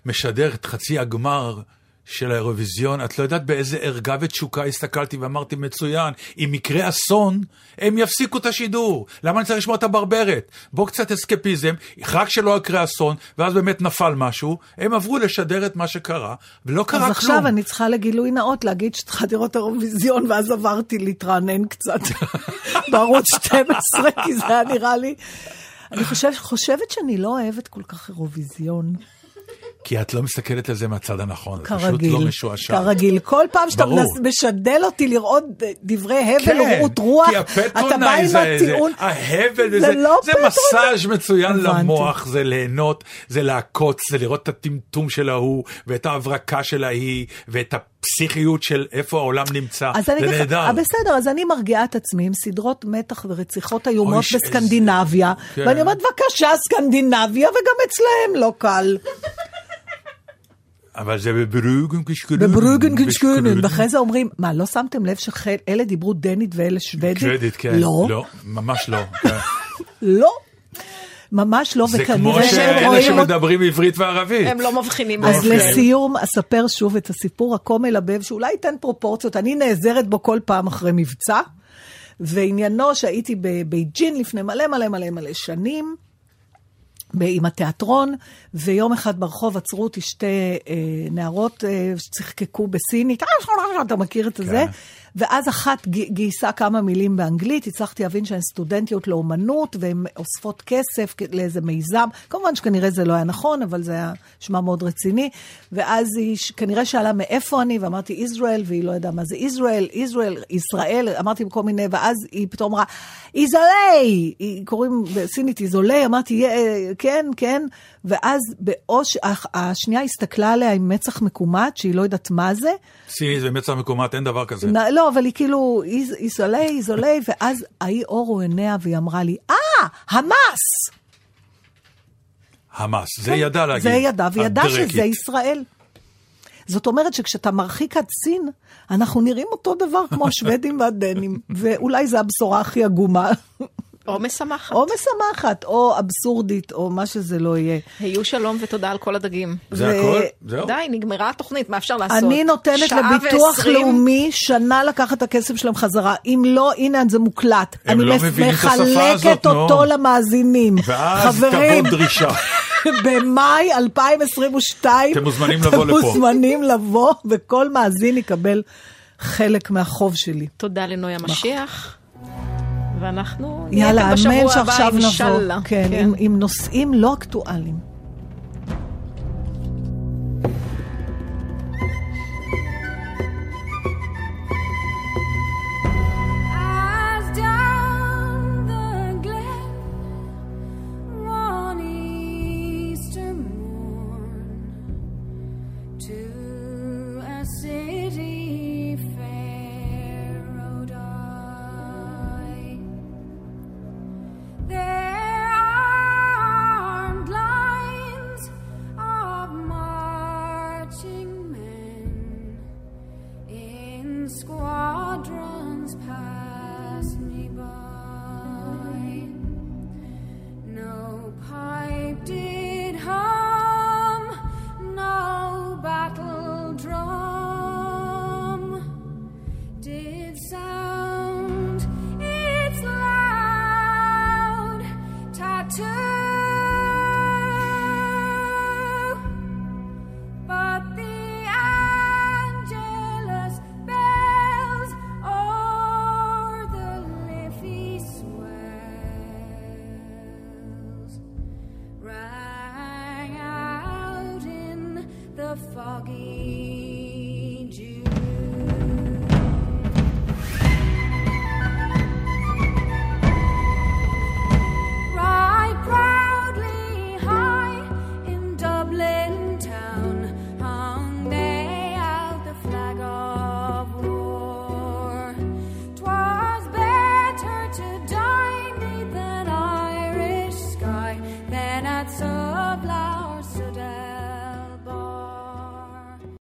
משדר את חצי הגמר של האירוויזיון, את לא יודעת באיזה ערגה ותשוקה הסתכלתי ואמרתי, מצוין, אם יקרה אסון, הם יפסיקו את השידור. למה אני צריך לשמוע את הברברת? בוא קצת אסקפיזם, רק שלא יקרה אסון, ואז באמת נפל משהו, הם עברו לשדר את מה שקרה, ולא קרה אז כלום. עכשיו אני צריכה לגילוי נאות להגיד שצריכה לראות אירוויזיון, ואז עברתי להתרענן קצת בערוץ 12, כי זה היה נראה לי... אני חושב, חושבת שאני לא אוהבת כל כך אירוויזיון, כי את לא מסתכלת על זה מהצד הנכון, את פשוט כרגיל. לא משועשע. כרגיל. כל פעם שאתה ברור. משדל אותי לראות דברי הבל כן, ורעות רוח, כי אתה בא עם הטיעון. ההבל, זה זה, לא זה. מסאז' מצוין הבנתי. למוח, זה ליהנות, זה לעקוץ, זה לראות את הטמטום של ההוא, ואת ההברקה של ההיא, ואת הפסיכיות של איפה העולם נמצא, אז אני זה נהדר. אה, בסדר, אז אני מרגיעה את עצמי עם סדרות מתח ורציחות איומות ש- איזה- בסקנדינביה, כן. ואני אומרת, בבקשה, סקנדינביה, וגם אצלהם לא קל. אבל זה בברוגן קשקולון. בברוגן קשקונן, ואחרי זה אומרים, מה, לא שמתם לב שאלה דיברו דנית ואלה שוודית? קרדיט, כן. לא, לא, ממש לא. כן. לא. ממש לא, זה כמו וכנראה שהם שאלה רואים... אותי- שמדברים עברית וערבית. הם לא מבחינים. אז זה. לסיום, אספר שוב את הסיפור הכה מלבב, שאולי ייתן פרופורציות. אני נעזרת בו כל פעם אחרי מבצע, ועניינו שהייתי בבייג'ין לפני מלא מלא מלא מלא שנים. עם התיאטרון, ויום אחד ברחוב עצרו אותי שתי אה, נערות אה, שצחקקו בסינית, אתה מכיר את זה? ואז אחת גייסה כמה מילים באנגלית, הצלחתי להבין שהן סטודנטיות לאומנות, והן אוספות כסף לאיזה מיזם. כמובן שכנראה זה לא היה נכון, אבל זה היה נשמע מאוד רציני. ואז היא כנראה שאלה מאיפה אני, ואמרתי ישראל, והיא לא ידעה מה זה ישראל, ישראל, ישראל, אמרתי כל מיני, ואז היא פתאום אמרה, איזולי, קוראים בסינית איזולי, אמרתי, "אה, כן, כן, ואז באוש, השנייה הסתכלה עליה עם מצח מקומט, שהיא לא יודעת מה זה, סינית ומצח מקומט, אין דבר כזה. נ- לא, אבל היא כאילו, איז- איזולי, איזולי, ואז ההיא אורו עיניה והיא אמרה לי, אה, המס! המס, זה ידע להגיד. זה ידע, וידע הדרקית. שזה ישראל. זאת אומרת שכשאתה מרחיק עד סין, אנחנו נראים אותו דבר כמו השוודים והדנים, ואולי זו הבשורה הכי עגומה, או משמחת. או משמחת, או אבסורדית, או מה שזה לא יהיה. היו שלום ותודה על כל הדגים. זה ו- הכל? זהו? די, נגמרה התוכנית, מה אפשר לעשות? אני נותנת לביטוח ועשרים? לאומי שנה לקחת את הכסף שלהם חזרה. אם לא, הנה זה מוקלט. הם אני לא מס- מבינים את השפה מחלקת הזאת, נו. אותו למאזינים. ואז חברים, תבוא דרישה. במאי 2022, אתם מוזמנים לבוא לפה. אתם מוזמנים לבוא, וכל מאזין יקבל חלק מהחוב שלי. תודה לנוי המשיח. ואנחנו נהיה יאללה, כאן אמן בשבוע הבא, שעכשיו נבוא. אינשאללה. כן, עם- עם נושאים לא אקטואליים.